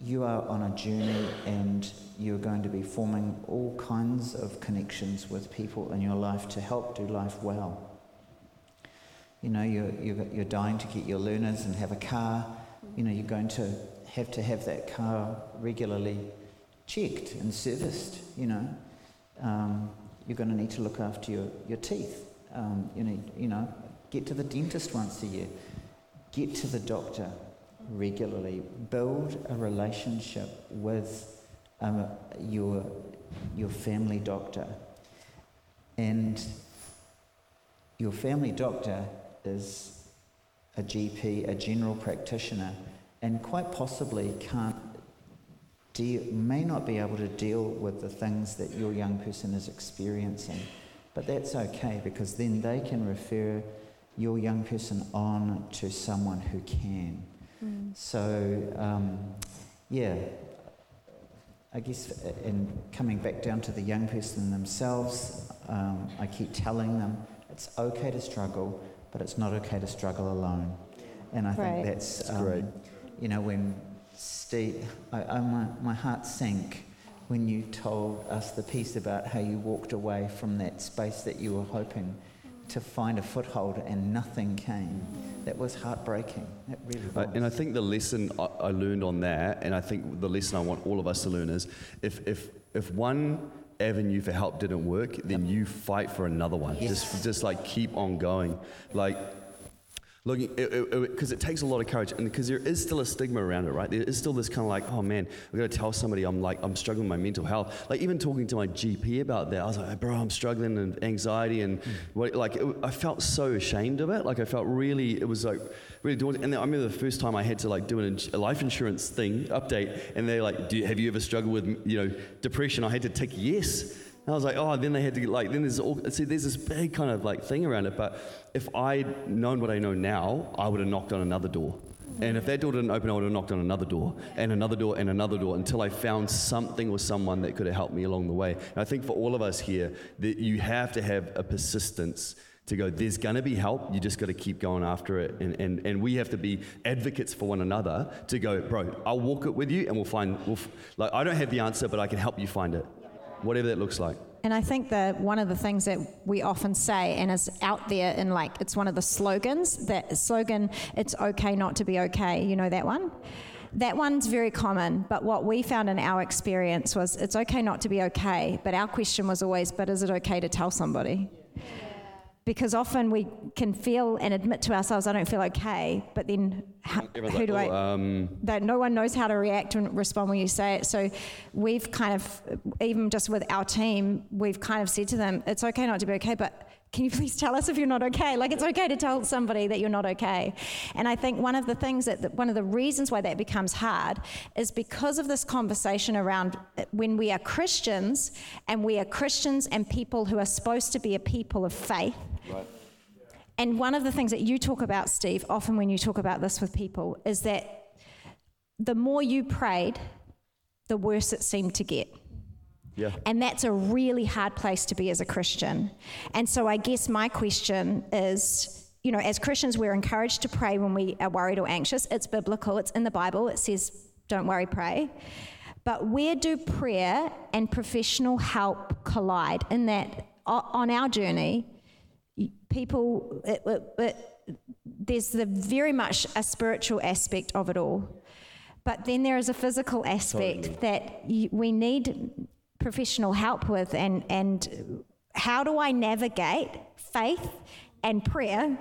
you are on a journey and you're going to be forming all kinds of connections with people in your life to help do life well. You know, you're, you're, you're dying to get your learners and have a car you know, you're going to have to have that car regularly checked and serviced, you know. Um, you're going to need to look after your, your teeth. Um, you, need, you know, get to the dentist once a year. Get to the doctor regularly. Build a relationship with um, your, your family doctor. And your family doctor is a GP, a general practitioner, and quite possibly can't deal, may not be able to deal with the things that your young person is experiencing. But that's okay because then they can refer your young person on to someone who can. Mm. So, um, yeah, I guess, in coming back down to the young person themselves, um, I keep telling them it's okay to struggle, but it's not okay to struggle alone. And I right. think that's, um, great. You know, when Steve, I, I, my, my heart sank when you told us the piece about how you walked away from that space that you were hoping to find a foothold and nothing came. That was heartbreaking. It really was. Uh, and I think the lesson I, I learned on that, and I think the lesson I want all of us to learn is if, if, if one avenue for help didn't work, then you fight for another one. Yes. Just, just like keep on going. Like, looking because it, it, it, takes a lot of courage and because there is still a stigma around it right? There is still this kind of like oh man i've got to tell somebody i'm like i'm struggling with my mental health. Like even talking to my gp about that i was like hey, bro i'm struggling and anxiety and mm. what, like i felt so ashamed of it. Like i felt really it was like really daunting. And then i remember the first time i had to like do an, a life insurance thing update and they're like do you, have you ever struggled with you know depression? I had to tick yes and I was like, oh, then they had to get like, then there's all, see, there's this big kind of like thing around it. But if I'd known what I know now, I would have knocked on another door. And if that door didn't open, I would have knocked on another door and another door and another door until I found something or someone that could have helped me along the way. And I think for all of us here, that you have to have a persistence to go, there's going to be help. You just got to keep going after it. And, and, and we have to be advocates for one another to go, bro, I'll walk it with you and we'll find, we'll f- like, I don't have the answer, but I can help you find it whatever that looks like. And I think that one of the things that we often say, and is out there in like, it's one of the slogans, that slogan, it's okay not to be okay. You know that one? That one's very common, but what we found in our experience was it's okay not to be okay, but our question was always, but is it okay to tell somebody? Because often we can feel and admit to ourselves, I don't feel okay, but then how, who like, do oh, I? Um... That no one knows how to react and respond when you say it. So we've kind of, even just with our team, we've kind of said to them, it's okay not to be okay, but can you please tell us if you're not okay? Like, it's okay to tell somebody that you're not okay. And I think one of the things that, one of the reasons why that becomes hard is because of this conversation around uh, when we are Christians and we are Christians and people who are supposed to be a people of faith. Right. And one of the things that you talk about, Steve, often when you talk about this with people, is that the more you prayed, the worse it seemed to get. Yeah. And that's a really hard place to be as a Christian. And so I guess my question is, you know, as Christians, we're encouraged to pray when we are worried or anxious. It's biblical, it's in the Bible. It says, don't worry, pray. But where do prayer and professional help collide? In that, on our journey, people, it, it, it, there's the very much a spiritual aspect of it all. But then there is a physical aspect totally. that you, we need professional help with and, and how do I navigate faith and prayer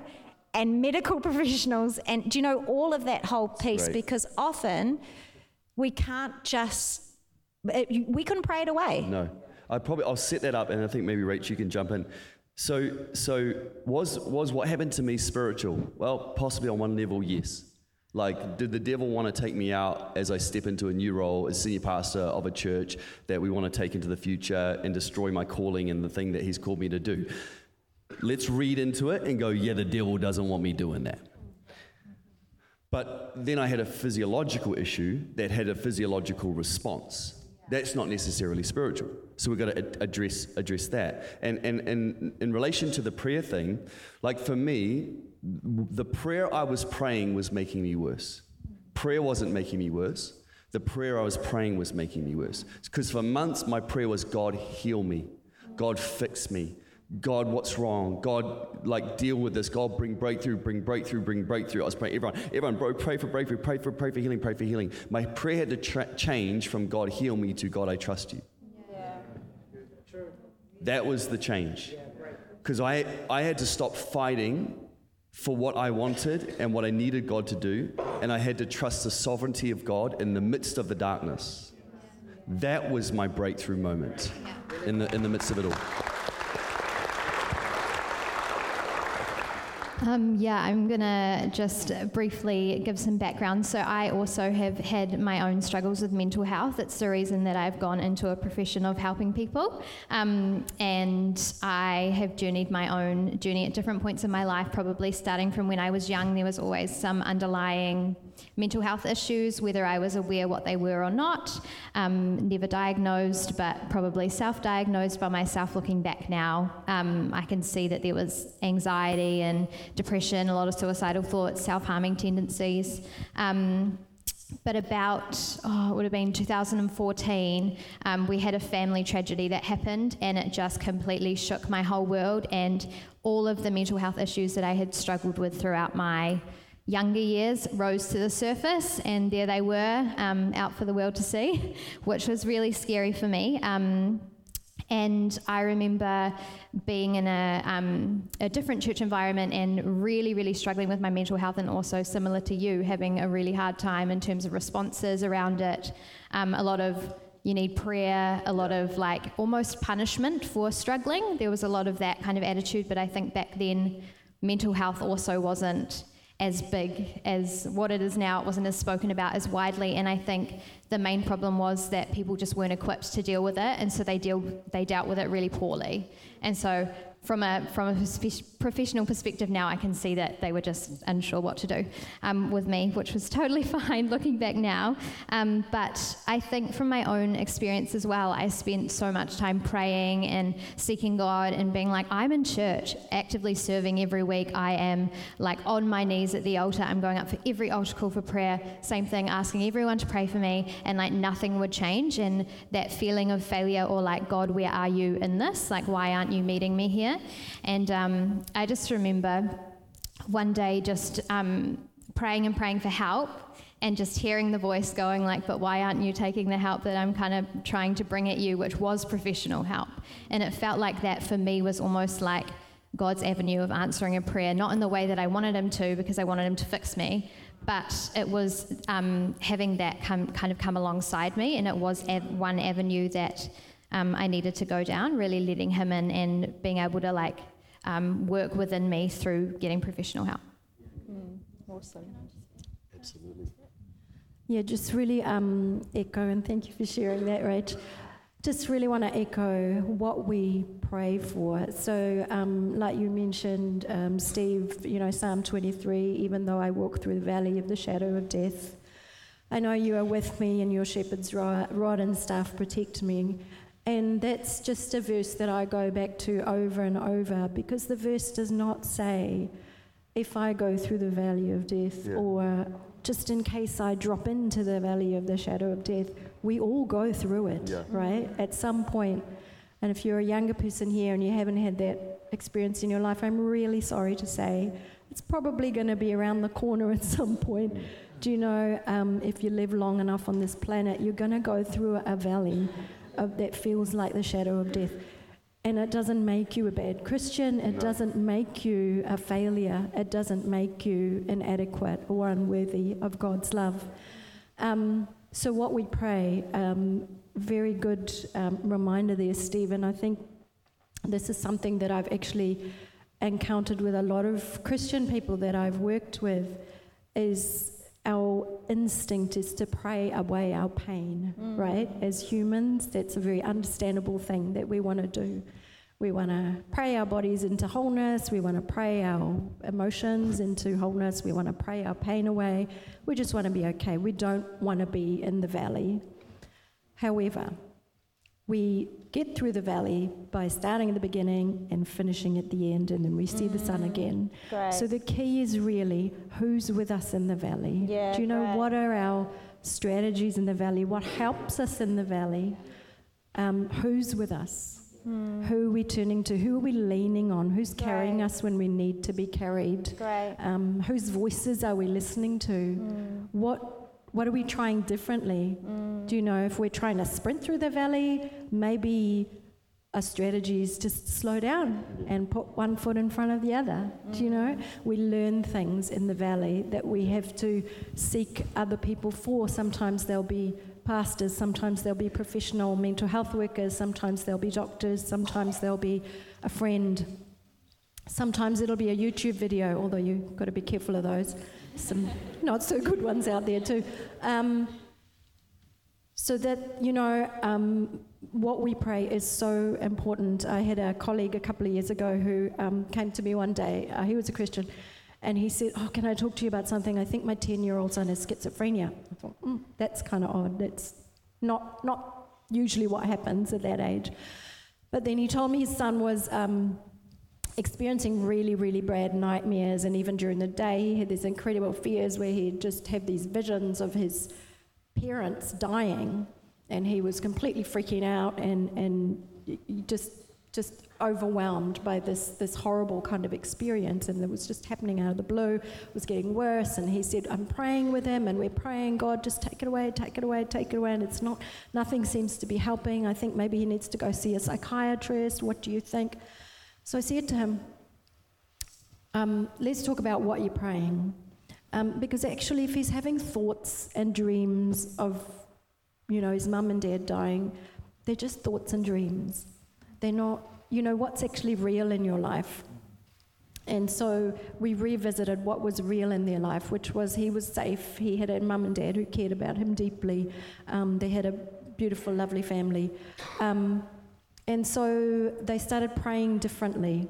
and medical professionals and do you know all of that whole piece? because often we can't just we couldn't pray it away. No. I probably i'll set that up and i think maybe rachel you can jump in so so was was what happened to me spiritual well possibly on one level yes like, did the devil want to take me out as I step into a new role as senior pastor of a church that we want to take into the future and destroy my calling and the thing that he's called me to do? Let's read into it and go, yeah, the devil doesn't want me doing that. But then I had a physiological issue that had a physiological response. That's not necessarily spiritual. So we've got to address, address that. And, and, and in relation to the prayer thing, like for me, the prayer I was praying was making me worse. Prayer wasn't making me worse. The prayer I was praying was making me worse. Because for months, my prayer was God, heal me. God, fix me. God, what's wrong? God, like, deal with this. God, bring breakthrough, bring breakthrough, bring breakthrough. I was praying, everyone, everyone, bro, pray for breakthrough, pray for, pray for healing, pray for healing. My prayer had to tra- change from God, heal me to God, I trust you. Yeah. That was the change. Because I, I had to stop fighting for what I wanted and what I needed God to do, and I had to trust the sovereignty of God in the midst of the darkness. That was my breakthrough moment in the, in the midst of it all. Um, yeah, I'm going to just briefly give some background. So, I also have had my own struggles with mental health. It's the reason that I've gone into a profession of helping people. Um, and I have journeyed my own journey at different points in my life, probably starting from when I was young. There was always some underlying mental health issues, whether I was aware what they were or not. Um, never diagnosed, but probably self diagnosed by myself looking back now. Um, I can see that there was anxiety and depression, a lot of suicidal thoughts, self harming tendencies. Um, but about, oh, it would have been 2014, um, we had a family tragedy that happened, and it just completely shook my whole world. And all of the mental health issues that I had struggled with throughout my younger years rose to the surface, and there they were um, out for the world to see, which was really scary for me. Um, and I remember being in a, um, a, different church environment and really, really struggling with my mental health, and also similar to you, having a really hard time in terms of responses around it. Um, a lot of you need prayer, a lot of like almost punishment for struggling. There was a lot of that kind of attitude, but I think back then mental health also wasn't as big as what it is now. It wasn't as spoken about as widely, and I think the main problem was that people just weren't equipped to deal with it, and so they deal they dealt with it really poorly. And so from a from a professional perspective now, I can see that they were just unsure what to do um, with me, which was totally fine looking back now. Um, but I think from my own experience as well, I spent so much time praying and seeking God and being like, I'm in church, actively serving every week. I am like on my knees at the altar. I'm going up for every altar call for prayer. Same thing, asking everyone to pray for me, and like nothing would change. And that feeling of failure or like, God, where are you in this? Like, why aren't you meeting me here? And um, I just remember one day just um, praying and praying for help and just hearing the voice going like but why aren't you taking the help that i'm kind of trying to bring at you? which was professional help. And it felt like that for me was almost like god's avenue of answering a prayer not in the way that i wanted him to because i wanted him to fix me but it was um, having that come, kind of come alongside me and it was av- one avenue that um, I needed to go down, really letting him in and being able to like um, work within me through getting professional help. Mm, awesome. Absolutely. Yeah, just really um, echo and thank you for sharing that, Rach. Just really want to echo what we pray for. So, um, like you mentioned, um, Steve, you know, Psalm 23, even though I walk through the valley of the shadow of death, I know you are with me and your shepherd's rod and staff protect me. And that's just a verse that I go back to over and over because the verse does not say, if I go through the valley of death, yeah. or just in case I drop into the valley of the shadow of death. We all go through it, yeah. right? At some point. And if you're a younger person here and you haven't had that experience in your life, I'm really sorry to say it's probably going to be around the corner at some point. Do you know, um, if you live long enough on this planet, you're going to go through a valley of, that feels like the shadow of death. And it doesn't make you a bad Christian. It no. doesn't make you a failure. It doesn't make you inadequate or unworthy of God's love. Um, so, what we pray, um, very good um, reminder there, Stephen. I think this is something that I've actually encountered with a lot of Christian people that I've worked with, is our instinct is to pray away our pain, mm. right? As humans, that's a very understandable thing that we want to do. We want to pray our bodies into wholeness. We want to pray our emotions into wholeness. We want to pray our pain away. We just want to be okay. We don't want to be in the valley. However, we get through the valley by starting at the beginning and finishing at the end, and then we see mm. the sun mm. again. Great. So the key is really who's with us in the valley. Yeah, Do you know great. what are our strategies in the valley? What helps us in the valley? Um, who's with us? Mm. Who are we turning to? Who are we leaning on? Who's Great. carrying us when we need to be carried? Um, whose voices are we listening to? Mm. What what are we trying differently? Mm. Do you know if we're trying to sprint through the valley, maybe a strategy is to slow down and put one foot in front of the other. Mm. Do you know? We learn things in the valley that we have to seek other people for. Sometimes they'll be pastors, sometimes they'll be professional mental health workers, sometimes they'll be doctors, sometimes they'll be a friend. Sometimes it'll be a YouTube video, although you've got to be careful of those. Some not so good ones out there, too. Um, so that, you know, um, what we pray is so important. I had a colleague a couple of years ago who um, came to me one day. Uh, he was a Christian. And he said, Oh, can I talk to you about something? I think my 10 year old son has schizophrenia. I thought, mm, That's kind of odd. That's not, not usually what happens at that age. But then he told me his son was um, experiencing really, really bad nightmares. And even during the day, he had these incredible fears where he'd just have these visions of his parents dying, and he was completely freaking out and, and just, just overwhelmed by this, this horrible kind of experience. And it was just happening out of the blue, it was getting worse. And he said, I'm praying with him, and we're praying, God, just take it away, take it away, take it away. And it's not, nothing seems to be helping. I think maybe he needs to go see a psychiatrist. What do you think? So I said to him, um, let's talk about what you're praying. Um, because actually, if he's having thoughts and dreams of, you know, his mum and dad dying, they're just thoughts and dreams. They're not, you know, what's actually real in your life. And so we revisited what was real in their life, which was he was safe. He had a mum and dad who cared about him deeply. Um, they had a beautiful, lovely family. Um, and so they started praying differently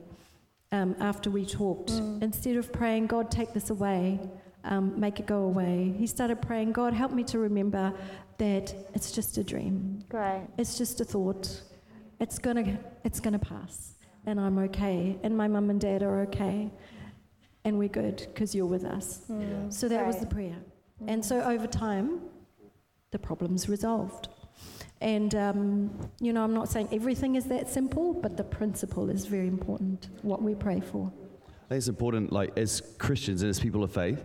um, after we talked. Mm. Instead of praying, God, take this away, um, make it go away. He started praying, God, help me to remember that it's just a dream. Great. It's just a thought. It's gonna, it's gonna pass, and I'm okay, and my mum and dad are okay, and we're good because you're with us. Mm. So that Great. was the prayer. Mm. And so over time, the problem's resolved. And, um, you know, I'm not saying everything is that simple, but the principle is very important, what we pray for. I think it's important, like as Christians and as people of faith,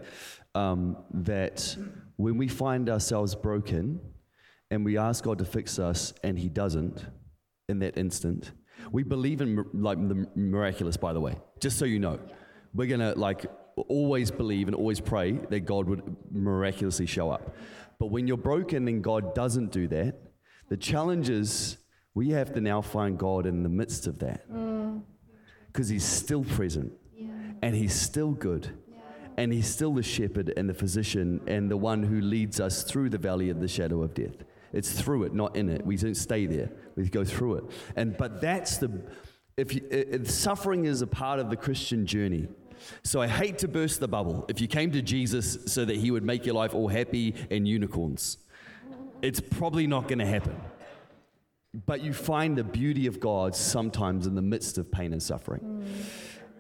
um, that when we find ourselves broken and we ask God to fix us and He doesn't in that instant, we believe in like the miraculous. By the way, just so you know, we're gonna like always believe and always pray that God would miraculously show up. But when you're broken and God doesn't do that, the challenge is we have to now find God in the midst of that because mm. He's still present and He's still good. And He's still the shepherd and the physician and the one who leads us through the valley of the shadow of death. It's through it, not in it. We don't stay there. We go through it. And but that's the if, you, if suffering is a part of the Christian journey. So I hate to burst the bubble. If you came to Jesus so that he would make your life all happy and unicorns, it's probably not going to happen. But you find the beauty of God sometimes in the midst of pain and suffering. Mm.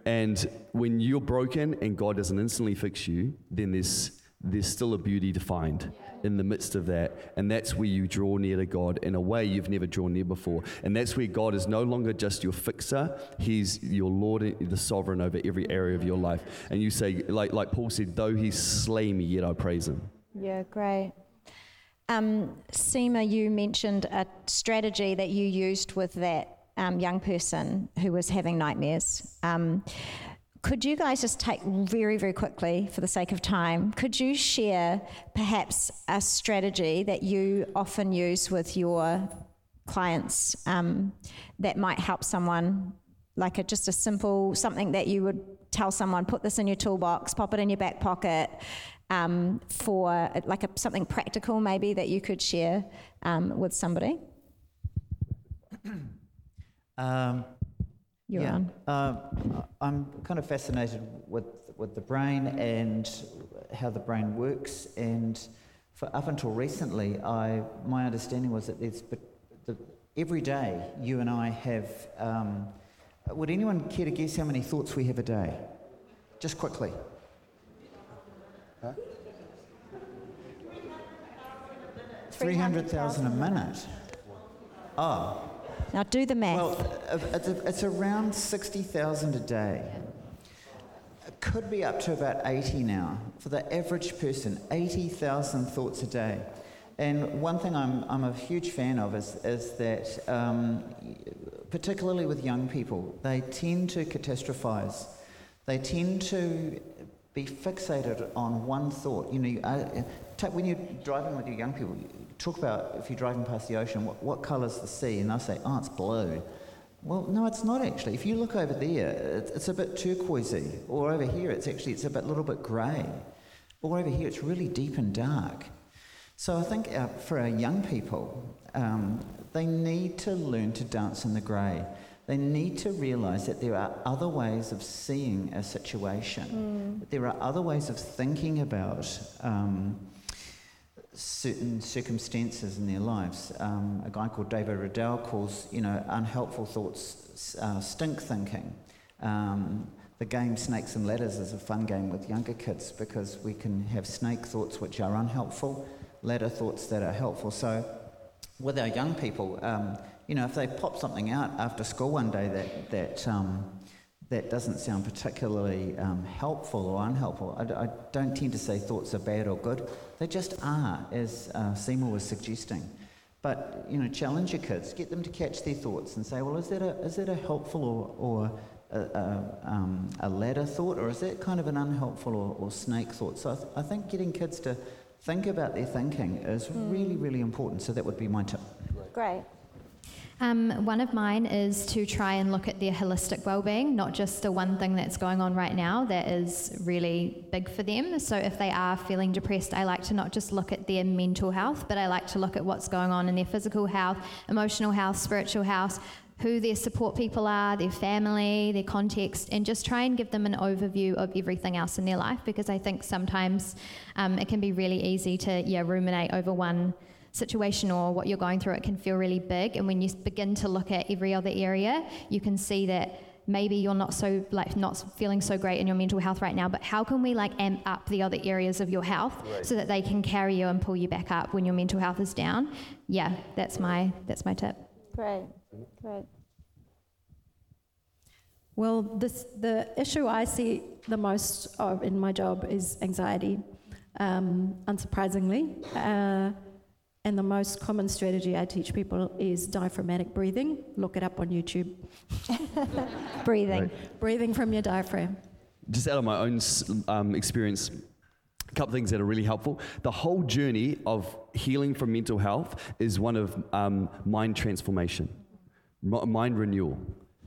And when you're broken and God doesn't instantly fix you, then there's, there's still a beauty to find in the midst of that. And that's where you draw near to God in a way you've never drawn near before. And that's where God is no longer just your fixer, He's your Lord, the sovereign over every area of your life. And you say, like, like Paul said, though He slay me, yet I praise Him. Yeah, great. Um, Seema, you mentioned a strategy that you used with that um, young person who was having nightmares. Um, could you guys just take very, very quickly, for the sake of time, could you share perhaps a strategy that you often use with your clients um, that might help someone, like a, just a simple something that you would tell someone, put this in your toolbox, pop it in your back pocket, um, for like a, something practical maybe that you could share um, with somebody? Um, You're yeah, on. Uh, I'm kind of fascinated with with the brain and how the brain works. And for up until recently, I my understanding was that there's but the, every day you and I have. Um, would anyone care to guess how many thoughts we have a day? Just quickly. Huh? 300,000 a minute. Oh, now do the math. Well, it's, it's around 60,000 a day. It could be up to about 80 now. For the average person, 80,000 thoughts a day. And one thing I'm, I'm a huge fan of is, is that, um, particularly with young people, they tend to catastrophize. They tend to be fixated on one thought. You know, you, uh, when you're driving with your young people, talk about if you're driving past the ocean, what, what colour's the sea? And they'll say, oh, it's blue. Well, no, it's not actually. If you look over there, it's a bit turquoisey, or over here, it's actually it's a bit, little bit grey, or over here, it's really deep and dark. So I think uh, for our young people, um, they need to learn to dance in the grey. They need to realise that there are other ways of seeing a situation. Mm. There are other ways of thinking about um, certain circumstances in their lives. Um, a guy called David Riddell calls, you know, unhelpful thoughts uh, stink thinking. Um, the game Snakes and Ladders is a fun game with younger kids because we can have snake thoughts which are unhelpful, ladder thoughts that are helpful. So with our young people, um, you know, if they pop something out after school one day that, that, um, that doesn't sound particularly um, helpful or unhelpful, I, I, don't tend to say thoughts are bad or good. They just are, as uh, Seema was suggesting. But, you know, challenge your kids, get them to catch their thoughts and say, well, is that a, is that a helpful or, or a, a, um, a ladder thought, or is that kind of an unhelpful or, or snake thought? So I, th- I think getting kids to think about their thinking is mm. really, really important. So that would be my tip. Great. Um, one of mine is to try and look at their holistic well-being, not just the one thing that's going on right now that is really big for them. So if they are feeling depressed, I like to not just look at their mental health, but I like to look at what's going on in their physical health, emotional health, spiritual health, who their support people are, their family, their context, and just try and give them an overview of everything else in their life because I think sometimes um, it can be really easy to yeah ruminate over one situation or what you're going through. It can feel really big, and when you begin to look at every other area, you can see that maybe you're not so like not feeling so great in your mental health right now but how can we like amp up the other areas of your health right. so that they can carry you and pull you back up when your mental health is down yeah that's my that's my tip great great well, this, the issue I see the most of in my job is anxiety, um, unsurprisingly. Uh, and the most common strategy I teach people is diaphragmatic breathing. Look it up on YouTube. breathing. Right. Breathing from your diaphragm. Just out of my own um, experience, a couple things that are really helpful. The whole journey of healing from mental health is one of um, mind transformation, mind renewal.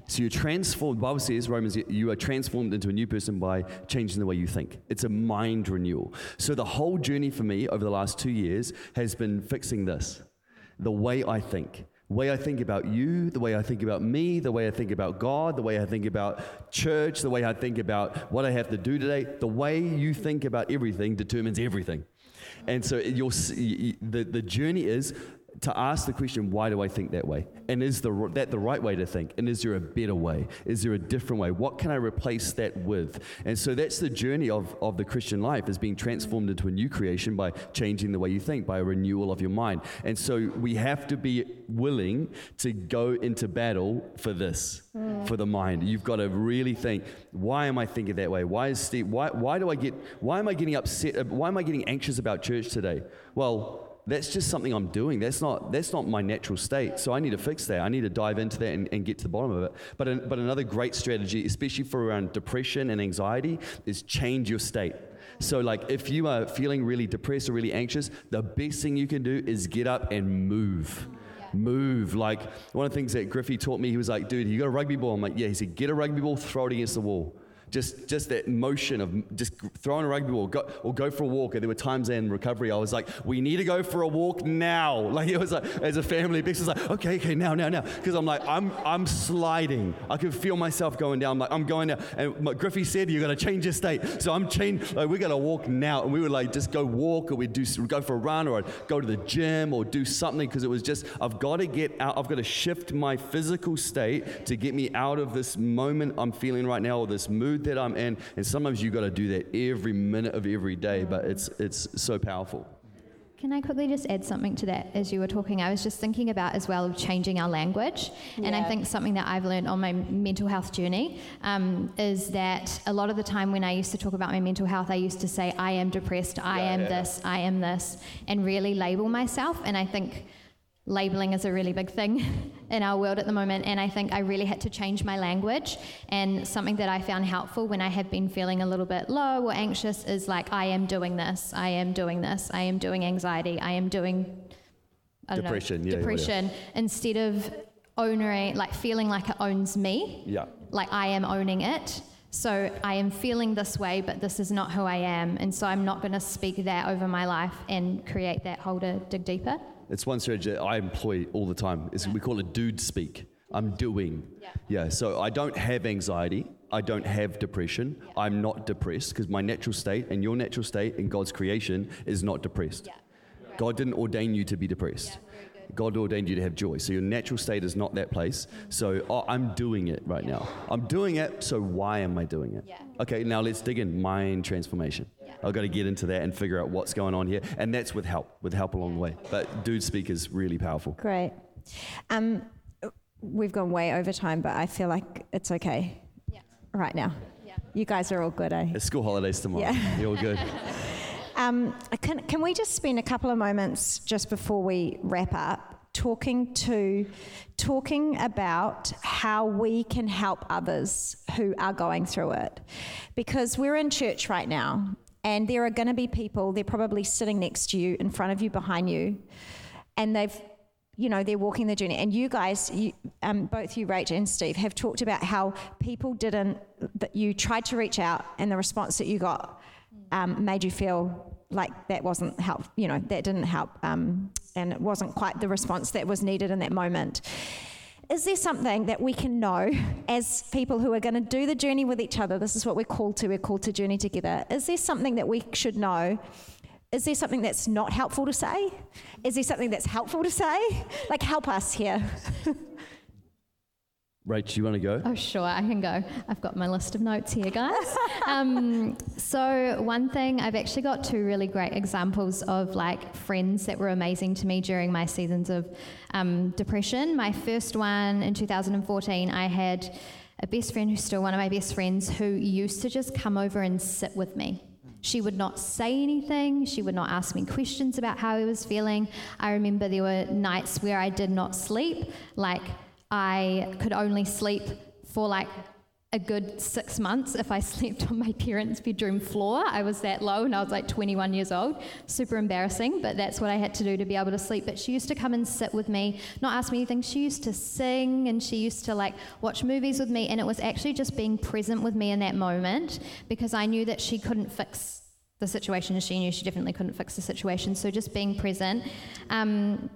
So you're transformed, the Bible says, Romans, you are transformed into a new person by changing the way you think. It's a mind renewal. So the whole journey for me over the last two years has been fixing this the way I think. Way I think about you, the way I think about me, the way I think about God, the way I think about church, the way I think about what I have to do today, the way you think about everything determines everything. And so you the, the journey is to ask the question, why do I think that way? And is the, that the right way to think? And is there a better way? Is there a different way? What can I replace that with? And so that's the journey of, of the Christian life is being transformed into a new creation by changing the way you think, by a renewal of your mind. And so we have to be willing to go into battle for this, mm. for the mind. You've got to really think, why am I thinking that way? Why is Steve, why, why do I get, why am I getting upset? Why am I getting anxious about church today? Well, that's just something I'm doing. That's not, that's not my natural state. So I need to fix that. I need to dive into that and, and get to the bottom of it. But, but another great strategy, especially for around depression and anxiety, is change your state. So, like, if you are feeling really depressed or really anxious, the best thing you can do is get up and move. Move. Like, one of the things that Griffey taught me, he was like, dude, you got a rugby ball? I'm like, yeah. He said, get a rugby ball, throw it against the wall. Just, just that motion of just throwing a rugby ball go, or go for a walk. And there were times in recovery I was like, we need to go for a walk now. Like it was like, as a family, Bex was like, okay, okay, now, now, now. Because I'm like, I'm, I'm sliding. I can feel myself going down. I'm like, I'm going down. And Griffey said, you got to change your state. So I'm changed. Like, we got to walk now. And we would like just go walk or we'd do, go for a run or I'd go to the gym or do something because it was just, I've got to get out. I've got to shift my physical state to get me out of this moment I'm feeling right now or this mood mood that I'm in. And sometimes you got to do that every minute of every day, but it's, it's so powerful. Can I quickly just add something to that as you were talking? I was just thinking about as well of changing our language. Yeah. And I think something that I've learned on my mental health journey um, is that a lot of the time when I used to talk about my mental health, I used to say, I am depressed, I yeah, am yeah. this, I am this, and really label myself. And I think labeling is a really big thing in our world at the moment, and I think I really had to change my language. And something that I found helpful when I have been feeling a little bit low or anxious is like, I am doing this, I am doing this, I am doing anxiety, I am doing depression, know, yeah, depression, yeah. instead of owning, like feeling like it owns me. Yeah. Like I am owning it. So I am feeling this way, but this is not who I am. And so I'm not going to speak that over my life and create that hole to dig deeper. It's one strategy I employ all the time. It's, We call it dude speak. I'm doing. Yeah. Yeah. So I don't have anxiety. I don't have depression. I'm not depressed because my natural state and your natural state in God's creation is not depressed. Yeah. God didn't ordain you to be depressed. God ordained you to have joy. So your natural state is not that place. Mm-hmm. So oh, I'm doing it right now. I'm doing it. So why am I doing it? Yeah. Okay, now let's dig in mind transformation. Yeah. I've got to get into that and figure out what's going on here. And that's with help, with help along the way. But dude speak is really powerful. Great. Um, we've gone way over time, but I feel like it's okay Yeah. right now. Yeah. You guys are all good, eh? It's school holidays tomorrow. Yeah. You're all good. Um, can, can we just spend a couple of moments just before we wrap up talking to talking about how we can help others who are going through it because we're in church right now and there are going to be people they're probably sitting next to you in front of you behind you. And they've you know they're walking the journey. And you guys you, um, both you rach and steve have talked about how people didn't that you tried to reach out and the response that you got um, made you feel like that wasn't help you know that didn't help um, and it wasn't quite the response that was needed in that moment is there something that we can know as people who are going to do the journey with each other this is what we're called to we're called to journey together is there something that we should know is there something that's not helpful to say? Is there something that's helpful to say? Like, help us here. Rach, you want to go? Oh, sure, I can go. I've got my list of notes here, guys. um, so, one thing, I've actually got two really great examples of like friends that were amazing to me during my seasons of um, depression. My first one in 2014, I had a best friend who's still one of my best friends who used to just come over and sit with me. She would not say anything. She would not ask me questions about how I was feeling. I remember there were nights where I did not sleep. Like, I could only sleep for like a good six months if I slept on my parents' bedroom floor. I was that low and I was like 21 years old. Super embarrassing, but that's what I had to do to be able to sleep. But she used to come and sit with me, not ask me anything. She used to sing and she used to like watch movies with me. And it was actually just being present with me in that moment because I knew that she couldn't fix the situation she knew she definitely couldn't fix the situation. So just being present. Um,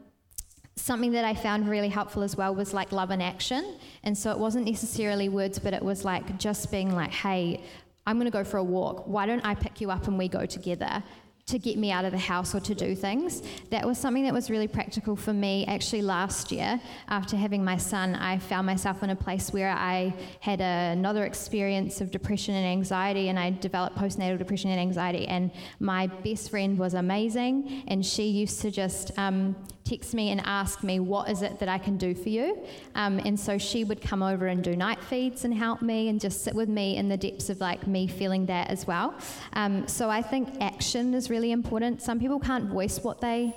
something that I found really helpful as well was like love in action. And so it wasn't necessarily words, but it was like just being like, hey, I'm going to go for a walk. Why don't I pick you up and we go together? To get me out of the house or to do things. That was something that was really practical for me. Actually, last year, after having my son, I found myself in a place where I had a, another experience of depression and anxiety, and I developed postnatal depression and anxiety. And my best friend was amazing, and she used to just um, text me and ask me, What is it that I can do for you? Um, and so she would come over and do night feeds and help me and just sit with me in the depths of like me feeling that as well. Um, so I think action is really important. Some people can't voice what they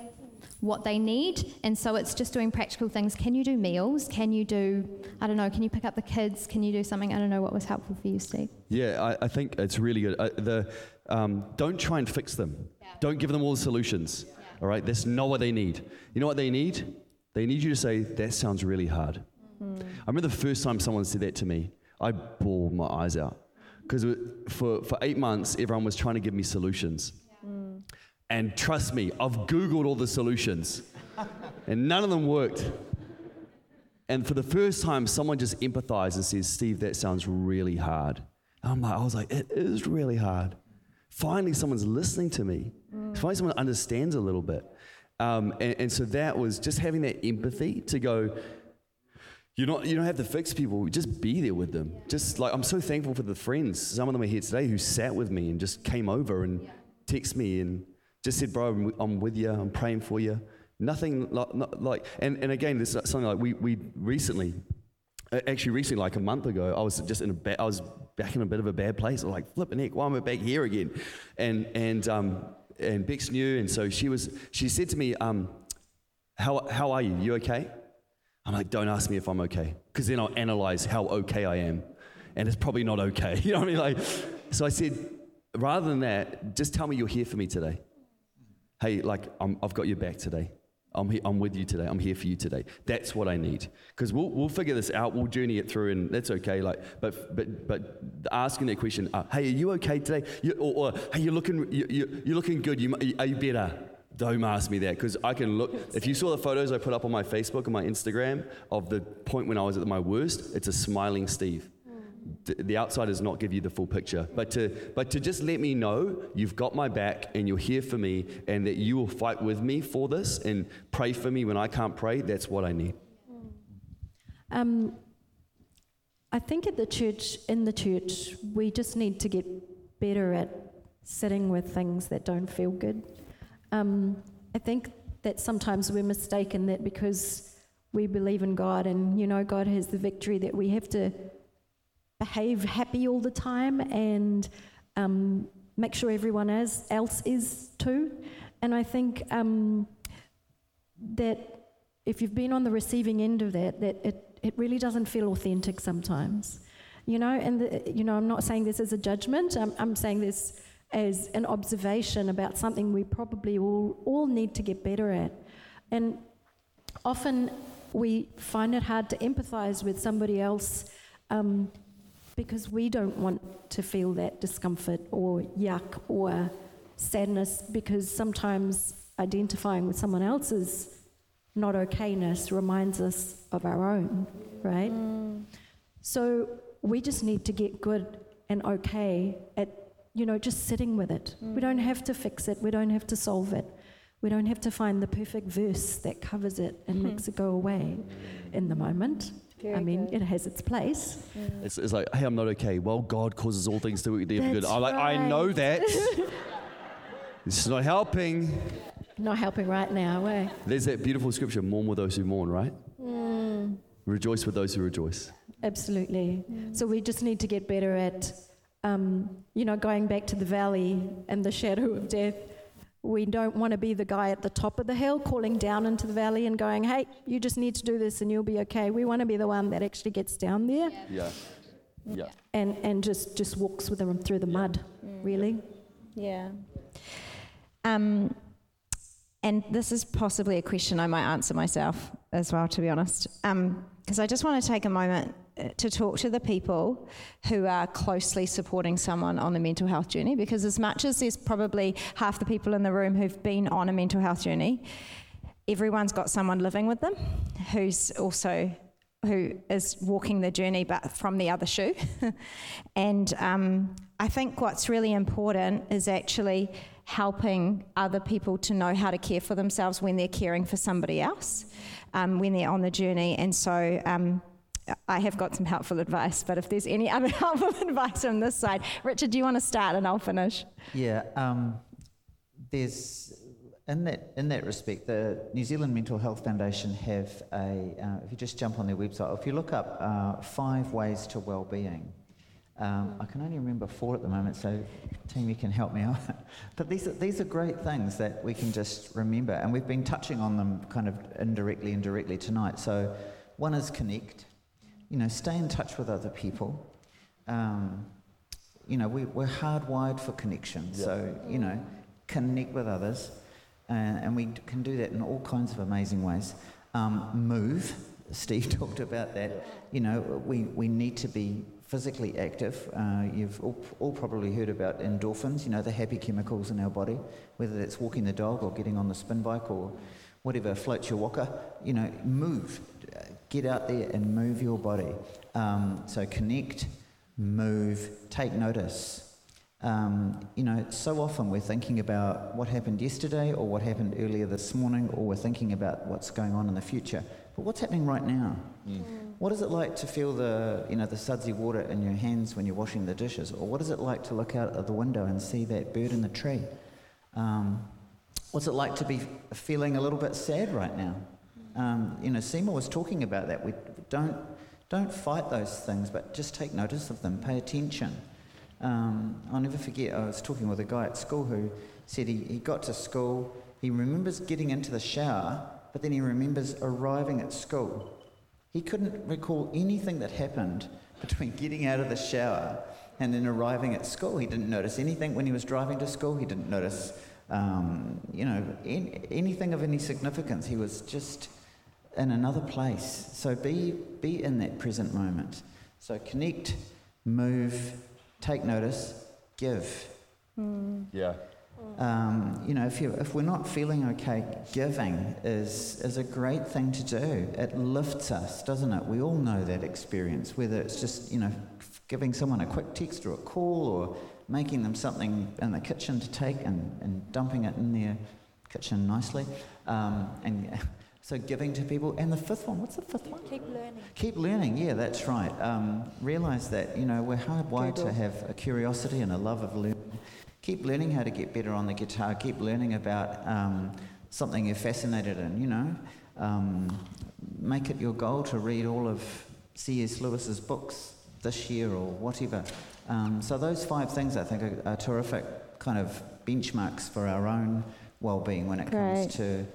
what they need and so it's just doing practical things can you do meals can you do i don't know can you pick up the kids can you do something i don't know what was helpful for you steve Yeah, I, I think it's really good. Uh, the, um, don't try and fix them. Don't give them all the solutions. All right, that's not what they need. You know what they need? They need you to say, "That sounds really hard." Hmm. I remember the first time someone said that to me. I bawled my eyes out because for for eight months, everyone was trying to give me solutions. Hmm. And trust me, I've Googled all the solutions, and none of them worked. And for the first time, someone just empathized and says, Steve, that sounds really hard. And I'm like, I was like, it is really hard. Finally, someone's listening to me. Finally, someone understands a little bit. Um, and, and so that was just having that empathy to go, you're not, you don't have to fix people, just be there with them. Just like, I'm so thankful for the friends. Some of them are here today who sat with me and just came over and text me and just said, bro, I'm, with you, I'm praying for you. Nothing like, not like and, and again, this is something like we, we recently, actually recently, like a month ago, I was just in a ba- I was back in a bit of a bad place. I was like, flipping heck, why am I back here again? And, and, um, and Bex knew, and so she was, she said to me, um, how, how are you? You okay? I'm like, don't ask me if I'm okay, because then I'll analyze how okay I am. And it's probably not okay. You know what I mean? Like, so I said, rather than that, just tell me you're here for me today. Hey, like, I'm, I've got your back today. I'm, he- I'm with you today. I'm here for you today. That's what I need. Because we'll, we'll figure this out. We'll journey it through, and that's okay. Like, but, but, but asking that question, uh, hey, are you okay today? You, or, or, hey, you're looking, you, you, you're looking good. You are you better? Don't ask me that because I can look. If you saw the photos I put up on my Facebook and my Instagram of the point when I was at my worst, it's a smiling Steve. The outside does not give you the full picture, but to but to just let me know you've got my back and you're here for me, and that you will fight with me for this and pray for me when I can't pray. That's what I need. Um, I think at the church, in the church, we just need to get better at sitting with things that don't feel good. Um, I think that sometimes we're mistaken that because we believe in God and you know God has the victory that we have to behave happy all the time and um, make sure everyone else, is too. And I think um, that if you've been on the receiving end of that, that it, it really doesn't feel authentic sometimes. You know, and the, you know, I'm not saying this as a judgment. I'm, I'm saying this as an observation about something we probably all all need to get better at. And often we find it hard to empathize with somebody else um, because we don't want to feel that discomfort or yuck or sadness because sometimes identifying with someone else's not okayness reminds us of our own, right? Mm. So we just need to get good and okay at, you know, just sitting with it. Mm. We don't have to fix it, we don't have to solve it. We don't have to find the perfect verse that covers it and makes it go away in the moment. I mean, it has its place. It's, it's like, hey, I'm not okay. Well, God causes all things to work together for good. I'm like, I know that. this is not helping. Not helping right now, eh? There's that beautiful scripture: "Mourn with those who mourn." Right? Rejoice with those who rejoice. Absolutely. So we just need to get better at, um, you know, going back to the valley and the shadow of death. We don't want to be the guy at the top of the hill calling down into the valley and going, hey, you just need to do this and you'll be okay. We want to be the one that actually gets down there Yeah. Yeah. and, and just, just walks with them through the mud, really. Yeah. Um, and this is possibly a question I might answer myself as well, to be honest. Because I just want to take a moment to talk to the people who are closely supporting someone on the mental health journey. Because as much as there's probably half the people in the room who've been on a mental health journey, everyone's got someone living with them who's also who is walking the journey but from the other shoe and um, i think what's really important is actually helping other people to know how to care for themselves when they're caring for somebody else um, when they're on the journey and so um, I have got some helpful advice, but if there's any other helpful advice on this side, Richard, do you want to start and I'll finish? Yeah, um, there's in that in that respect, the New Zealand Mental Health Foundation have a. Uh, if you just jump on their website, if you look up uh, five ways to well-being, um, I can only remember four at the moment. So, team, you can help me out. but these are these are great things that we can just remember, and we've been touching on them kind of indirectly and directly tonight. So, one is connect. You know, stay in touch with other people. Um, you know, we, we're hardwired for connection. So, you know, connect with others. Uh, and we can do that in all kinds of amazing ways. Um, move. Steve talked about that. You know, we, we need to be physically active. Uh, you've all, all probably heard about endorphins, you know, the happy chemicals in our body, whether that's walking the dog or getting on the spin bike or whatever floats your walker. You know, move. Get out there and move your body. Um, so connect, move, take notice. Um, you know, so often we're thinking about what happened yesterday or what happened earlier this morning, or we're thinking about what's going on in the future. But what's happening right now? What is it like to feel the, you know, the sudsy water in your hands when you're washing the dishes? Or what is it like to look out of the window and see that bird in the tree? Um, what's it like to be feeling a little bit sad right now? Um, you know, Seema was talking about that. We don't, don't fight those things, but just take notice of them, pay attention. Um, I'll never forget, I was talking with a guy at school who said he, he got to school, he remembers getting into the shower, but then he remembers arriving at school. He couldn't recall anything that happened between getting out of the shower and then arriving at school. He didn't notice anything when he was driving to school. He didn't notice um, you know, in, anything of any significance. He was just in another place. So be, be in that present moment. So connect, move, take notice, give. Yeah. Um, you know, if, you, if we're not feeling okay, giving is, is a great thing to do. It lifts us, doesn't it? We all know that experience, whether it's just, you know, giving someone a quick text or a call or making them something in the kitchen to take and, and dumping it in their kitchen nicely. Um, and so giving to people. And the fifth one, what's the fifth one? Keep learning. Keep learning, yeah, that's right. Um, realize that, you know, we're hardwired to have a curiosity and a love of learning. Keep learning how to get better on the guitar. Keep learning about um, something you're fascinated in, you know. Um, make it your goal to read all of C.S. Lewis's books this year or whatever. Um, so those five things I think are, are terrific kind of benchmarks for our own well-being when it Great. comes to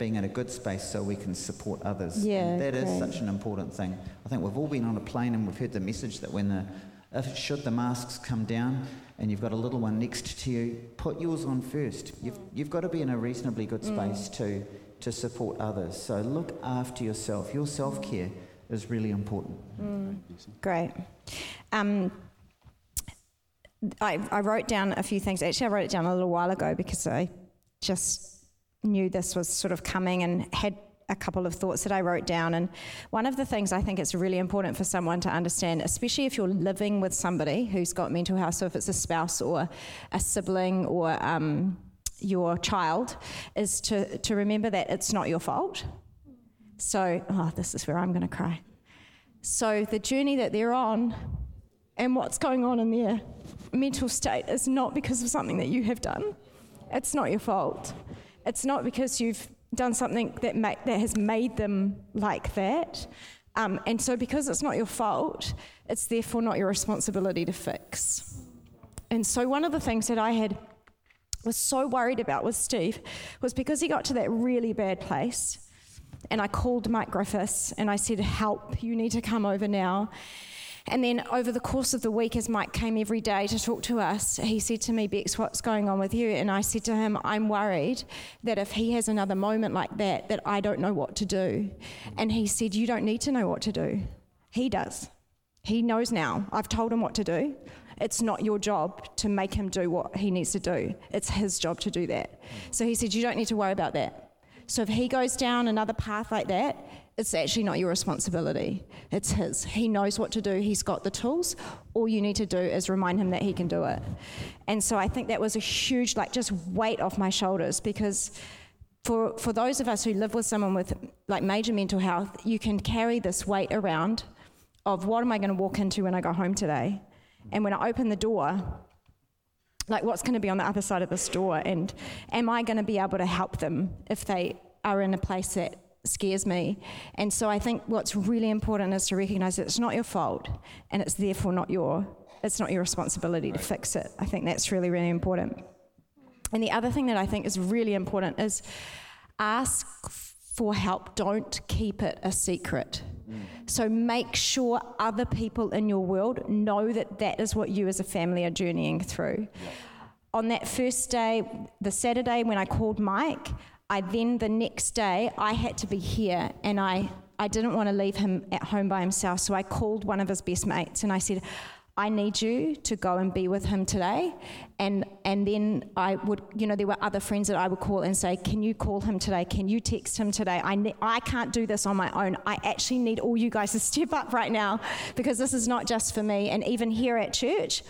being in a good space so we can support others. Yeah, And that is great. such an important thing. I think we've all been on a plane and we've heard the message that when the if should the masks come down and you've got a little one next to you, put yours on first. You've, you've got to be in a reasonably good space to, to support others. So look after yourself. Your self care is really important. Great. Um, I, I wrote down a few things. Actually, I wrote it down a little while ago because I just knew this was sort of coming and had a couple of thoughts that I wrote down. And one of the things I think it's really important for someone to understand, especially if you're living with somebody who's got mental health, so if it's a spouse or a sibling or um, your child, is to, to remember that it's not your fault. So, oh, this is where I'm going to cry. So, the journey that they're on and what's going on in their mental state is not because of something that you have done. It's not your fault. It's not because you've done something that, ma- that has made them like that. Um, and so, because it's not your fault, it's therefore not your responsibility to fix. And so, one of the things that I had was so worried about with Steve was because he got to that really bad place. And I called Mike Griffiths and I said, Help, you need to come over now. And then over the course of the week, as Mike came every day to talk to us, he said to me, Bex, what's going on with you? And I said to him, I'm worried that if he has another moment like that, that I don't know what to do. And he said, You don't need to know what to do. He does. He knows now. I've told him what to do. It's not your job to make him do what he needs to do. It's his job to do that. So he said, You don't need to worry about that. So if he goes down another path like that, it's actually not your responsibility. It's his. He knows what to do. He's got the tools. All you need to do is remind him that he can do it. And so I think that was a huge, like, just weight off my shoulders because for, for those of us who live with someone with like major mental health, you can carry this weight around of what am I going to walk into when I go home today? And when I open the door, like what's going to be on the other side of this door? And am I going to be able to help them if they are in a place that scares me? And so I think what's really important is to recognize that it's not your fault and it's therefore not your it's not your responsibility to fix it. I think that's really really important. And the other thing that I think is really important is ask for help. Don't keep it a secret. Mm. So make sure other people in your world know that that is what you as a family are journeying through. On that first day, the Saturday when I called Mike, I then the next day I had to be here and I I didn't want to leave him at home by himself, so I called one of his best mates and I said, I need you to go and be with him today. And, and then I would, you know, there were other friends that I would call and say, Can you call him today? Can you text him today? I, ne- I can't do this on my own. I actually need all you guys to step up right now because this is not just for me. And even here at church,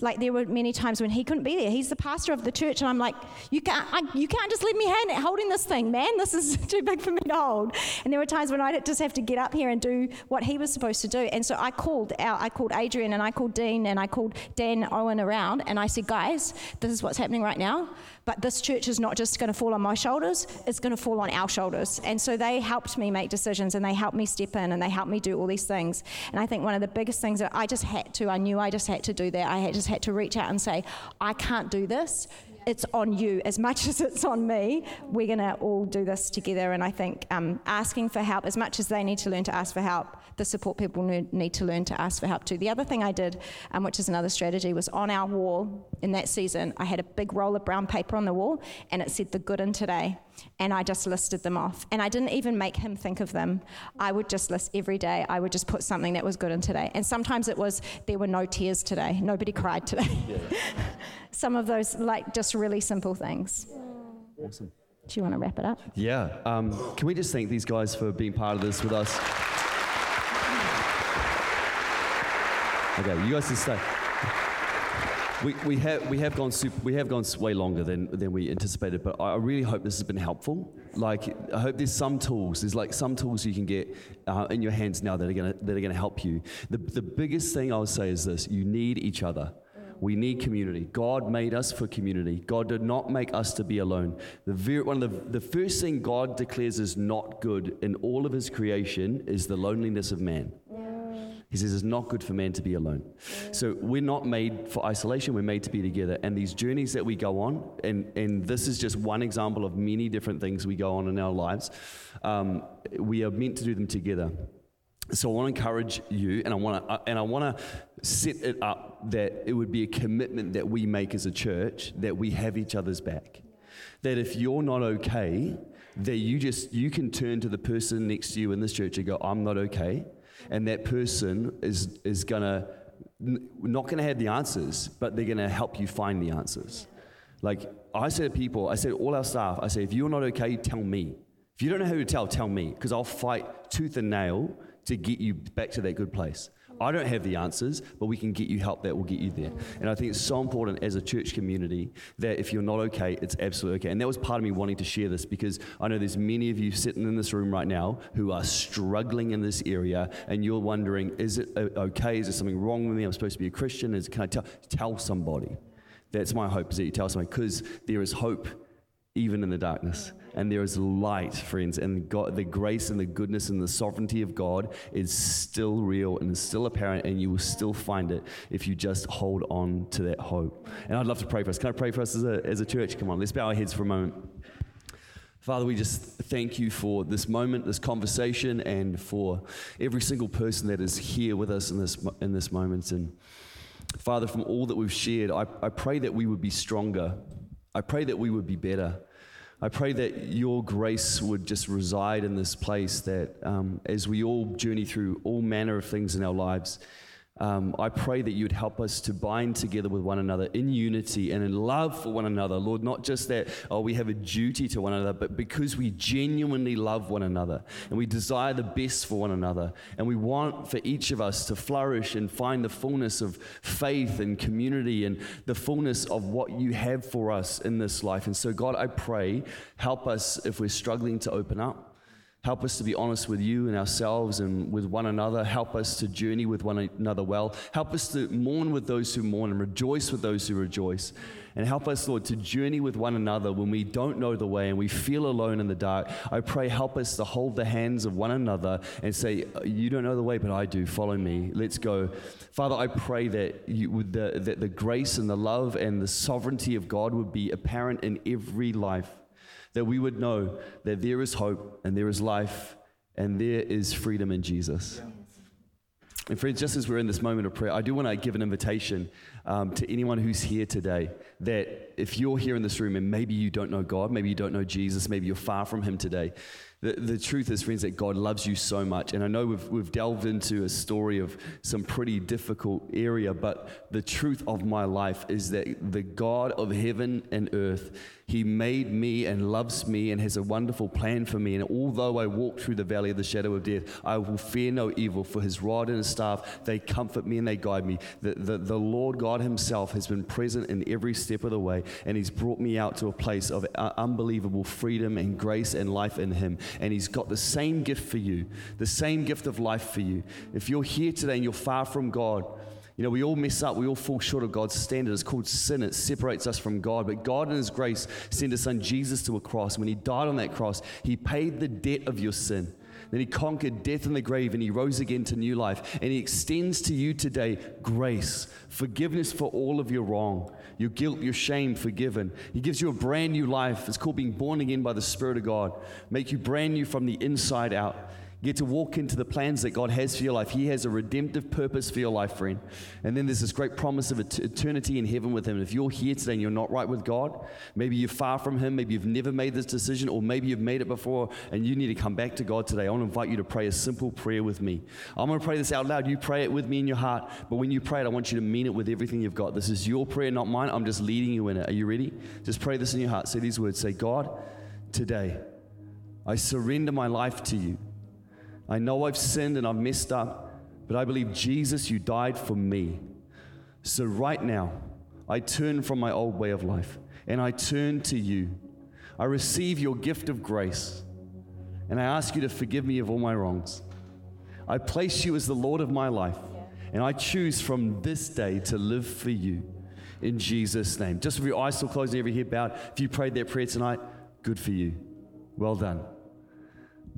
like there were many times when he couldn't be there. He's the pastor of the church, and I'm like, You can't, I, you can't just leave me hand, holding this thing, man. This is too big for me to hold. And there were times when I just have to get up here and do what he was supposed to do. And so I called out, I called Adrian and I called Dean and I called Dan Owen around and I said, guys, this is what's happening right now. But this church is not just going to fall on my shoulders, it's going to fall on our shoulders. And so they helped me make decisions and they helped me step in and they helped me do all these things. And I think one of the biggest things that I just had to, I knew I just had to do that. I had, just had to reach out and say, I can't do this. It's on you as much as it's on me. We're going to all do this together. And I think um, asking for help, as much as they need to learn to ask for help, the support people need to learn to ask for help too. The other thing I did, um, which is another strategy, was on our wall in that season, I had a big roll of brown paper on the wall and it said the good in today. And I just listed them off. And I didn't even make him think of them. I would just list every day, I would just put something that was good in today. And sometimes it was, there were no tears today, nobody cried today. Yeah. Some of those, like, just really simple things. Awesome. Do you want to wrap it up? Yeah. Um, can we just thank these guys for being part of this with us? Okay, you guys can stay. We, we, have, we, have gone super, we have gone way longer than, than we anticipated, but I really hope this has been helpful. Like, I hope there's some tools, there's like some tools you can get uh, in your hands now that are gonna, that are gonna help you. The, the biggest thing I would say is this you need each other. We need community. God made us for community. God did not make us to be alone. The very, one of the, the first thing God declares is not good in all of his creation is the loneliness of man. He says it's not good for man to be alone. So we're not made for isolation, we're made to be together. And these journeys that we go on, and, and this is just one example of many different things we go on in our lives, um, we are meant to do them together. So I want to encourage you, and I want to, uh, and I want to set it up that it would be a commitment that we make as a church that we have each other's back. That if you're not okay, that you just you can turn to the person next to you in this church and go, "I'm not okay," and that person is, is to, not to have the answers, but they're to help you find the answers. Like I say to people, I say to all our staff, I say, if you're not okay, tell me. If you don't know who to tell, tell me, because I'll fight tooth and nail to get you back to that good place. I don't have the answers, but we can get you help that will get you there. And I think it's so important as a church community that if you're not okay, it's absolutely okay. And that was part of me wanting to share this because I know there's many of you sitting in this room right now who are struggling in this area and you're wondering, is it okay? Is there something wrong with me? I'm supposed to be a Christian. Is, can I tell? Tell somebody. That's my hope is that you tell somebody because there is hope even in the darkness. And there is light, friends, and God, the grace and the goodness and the sovereignty of God is still real and is still apparent, and you will still find it if you just hold on to that hope. And I'd love to pray for us. Can I pray for us as a, as a church? Come on, let's bow our heads for a moment. Father, we just thank you for this moment, this conversation, and for every single person that is here with us in this, in this moment. And Father, from all that we've shared, I, I pray that we would be stronger. I pray that we would be better. I pray that your grace would just reside in this place, that um, as we all journey through all manner of things in our lives, um, I pray that you'd help us to bind together with one another in unity and in love for one another. Lord, not just that, oh, we have a duty to one another, but because we genuinely love one another and we desire the best for one another. And we want for each of us to flourish and find the fullness of faith and community and the fullness of what you have for us in this life. And so, God, I pray, help us if we're struggling to open up. Help us to be honest with you and ourselves and with one another. Help us to journey with one another well. Help us to mourn with those who mourn and rejoice with those who rejoice. And help us, Lord, to journey with one another when we don't know the way and we feel alone in the dark. I pray, help us to hold the hands of one another and say, You don't know the way, but I do. Follow me. Let's go. Father, I pray that, you, the, that the grace and the love and the sovereignty of God would be apparent in every life that we would know that there is hope and there is life and there is freedom in Jesus. And friends, just as we're in this moment of prayer, I do want to give an invitation um, to anyone who's here today that if you're here in this room and maybe you don't know God, maybe you don't know Jesus, maybe you're far from Him today, the, the truth is, friends, that God loves you so much. And I know we've, we've delved into a story of some pretty difficult area, but the truth of my life is that the God of heaven and earth, He made me and loves me and has a wonderful plan for me. And although I walk through the valley of the shadow of death, I will fear no evil, for His rod and His staff, they comfort me and they guide me. The, the, the Lord God Himself has been present in every step of the way, and He's brought me out to a place of uh, unbelievable freedom and grace and life in Him and He's got the same gift for you, the same gift of life for you. If you're here today and you're far from God, you know, we all mess up. We all fall short of God's standard. It's called sin. It separates us from God. But God, in His grace, sent His Son Jesus to a cross. When He died on that cross, He paid the debt of your sin. Then he conquered death and the grave and he rose again to new life. And he extends to you today grace, forgiveness for all of your wrong, your guilt, your shame forgiven. He gives you a brand new life. It's called being born again by the Spirit of God, make you brand new from the inside out. Get to walk into the plans that God has for your life. He has a redemptive purpose for your life, friend. And then there's this great promise of eternity in heaven with Him. If you're here today and you're not right with God, maybe you're far from Him, maybe you've never made this decision, or maybe you've made it before and you need to come back to God today, I want to invite you to pray a simple prayer with me. I'm going to pray this out loud. You pray it with me in your heart, but when you pray it, I want you to mean it with everything you've got. This is your prayer, not mine. I'm just leading you in it. Are you ready? Just pray this in your heart. Say these words Say, God, today, I surrender my life to you. I know I've sinned and I've messed up, but I believe, Jesus, you died for me. So right now, I turn from my old way of life and I turn to you. I receive your gift of grace and I ask you to forgive me of all my wrongs. I place you as the Lord of my life and I choose from this day to live for you in Jesus' name. Just with your eyes still closed and every head bowed, if you prayed that prayer tonight, good for you. Well done.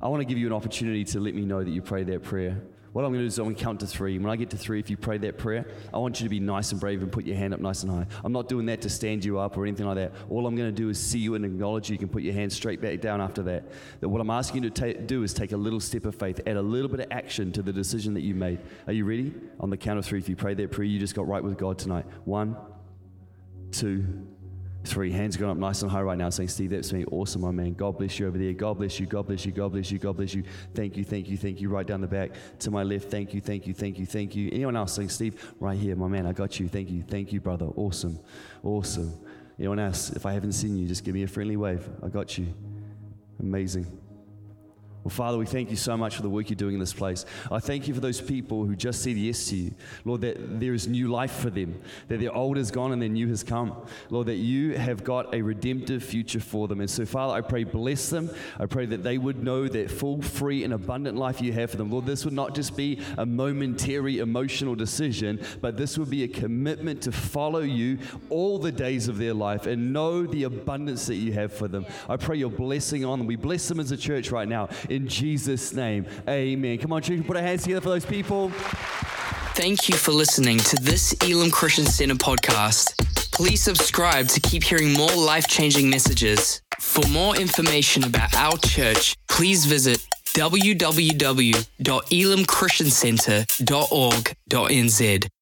I want to give you an opportunity to let me know that you prayed that prayer. What I'm going to do is I'm going to count to three. When I get to three, if you prayed that prayer, I want you to be nice and brave and put your hand up nice and high. I'm not doing that to stand you up or anything like that. All I'm going to do is see you and acknowledge you. You can put your hand straight back down after that. That what I'm asking you to ta- do is take a little step of faith, add a little bit of action to the decision that you made. Are you ready? On the count of three, if you prayed that prayer, you just got right with God tonight. One, two, Three hands going up nice and high right now, saying, Steve, that's me. Awesome, my man. God bless you over there. God bless you. God bless you. God bless you. God bless you. Thank you. Thank you. Thank you. Right down the back to my left. Thank you. Thank you. Thank you. Thank you. Anyone else saying, Steve, right here, my man. I got you. Thank you. Thank you, brother. Awesome. Awesome. Anyone else? If I haven't seen you, just give me a friendly wave. I got you. Amazing. Well, Father, we thank you so much for the work you're doing in this place. I thank you for those people who just said yes to you. Lord, that there is new life for them, that their old is gone and their new has come. Lord, that you have got a redemptive future for them. And so, Father, I pray, bless them. I pray that they would know that full, free, and abundant life you have for them. Lord, this would not just be a momentary emotional decision, but this would be a commitment to follow you all the days of their life and know the abundance that you have for them. I pray your blessing on them. We bless them as a church right now in Jesus' name, amen. Come on, church, put our hands together for those people. Thank you for listening to this Elim Christian Center podcast. Please subscribe to keep hearing more life changing messages. For more information about our church, please visit www.elimchristiancenter.org.nz.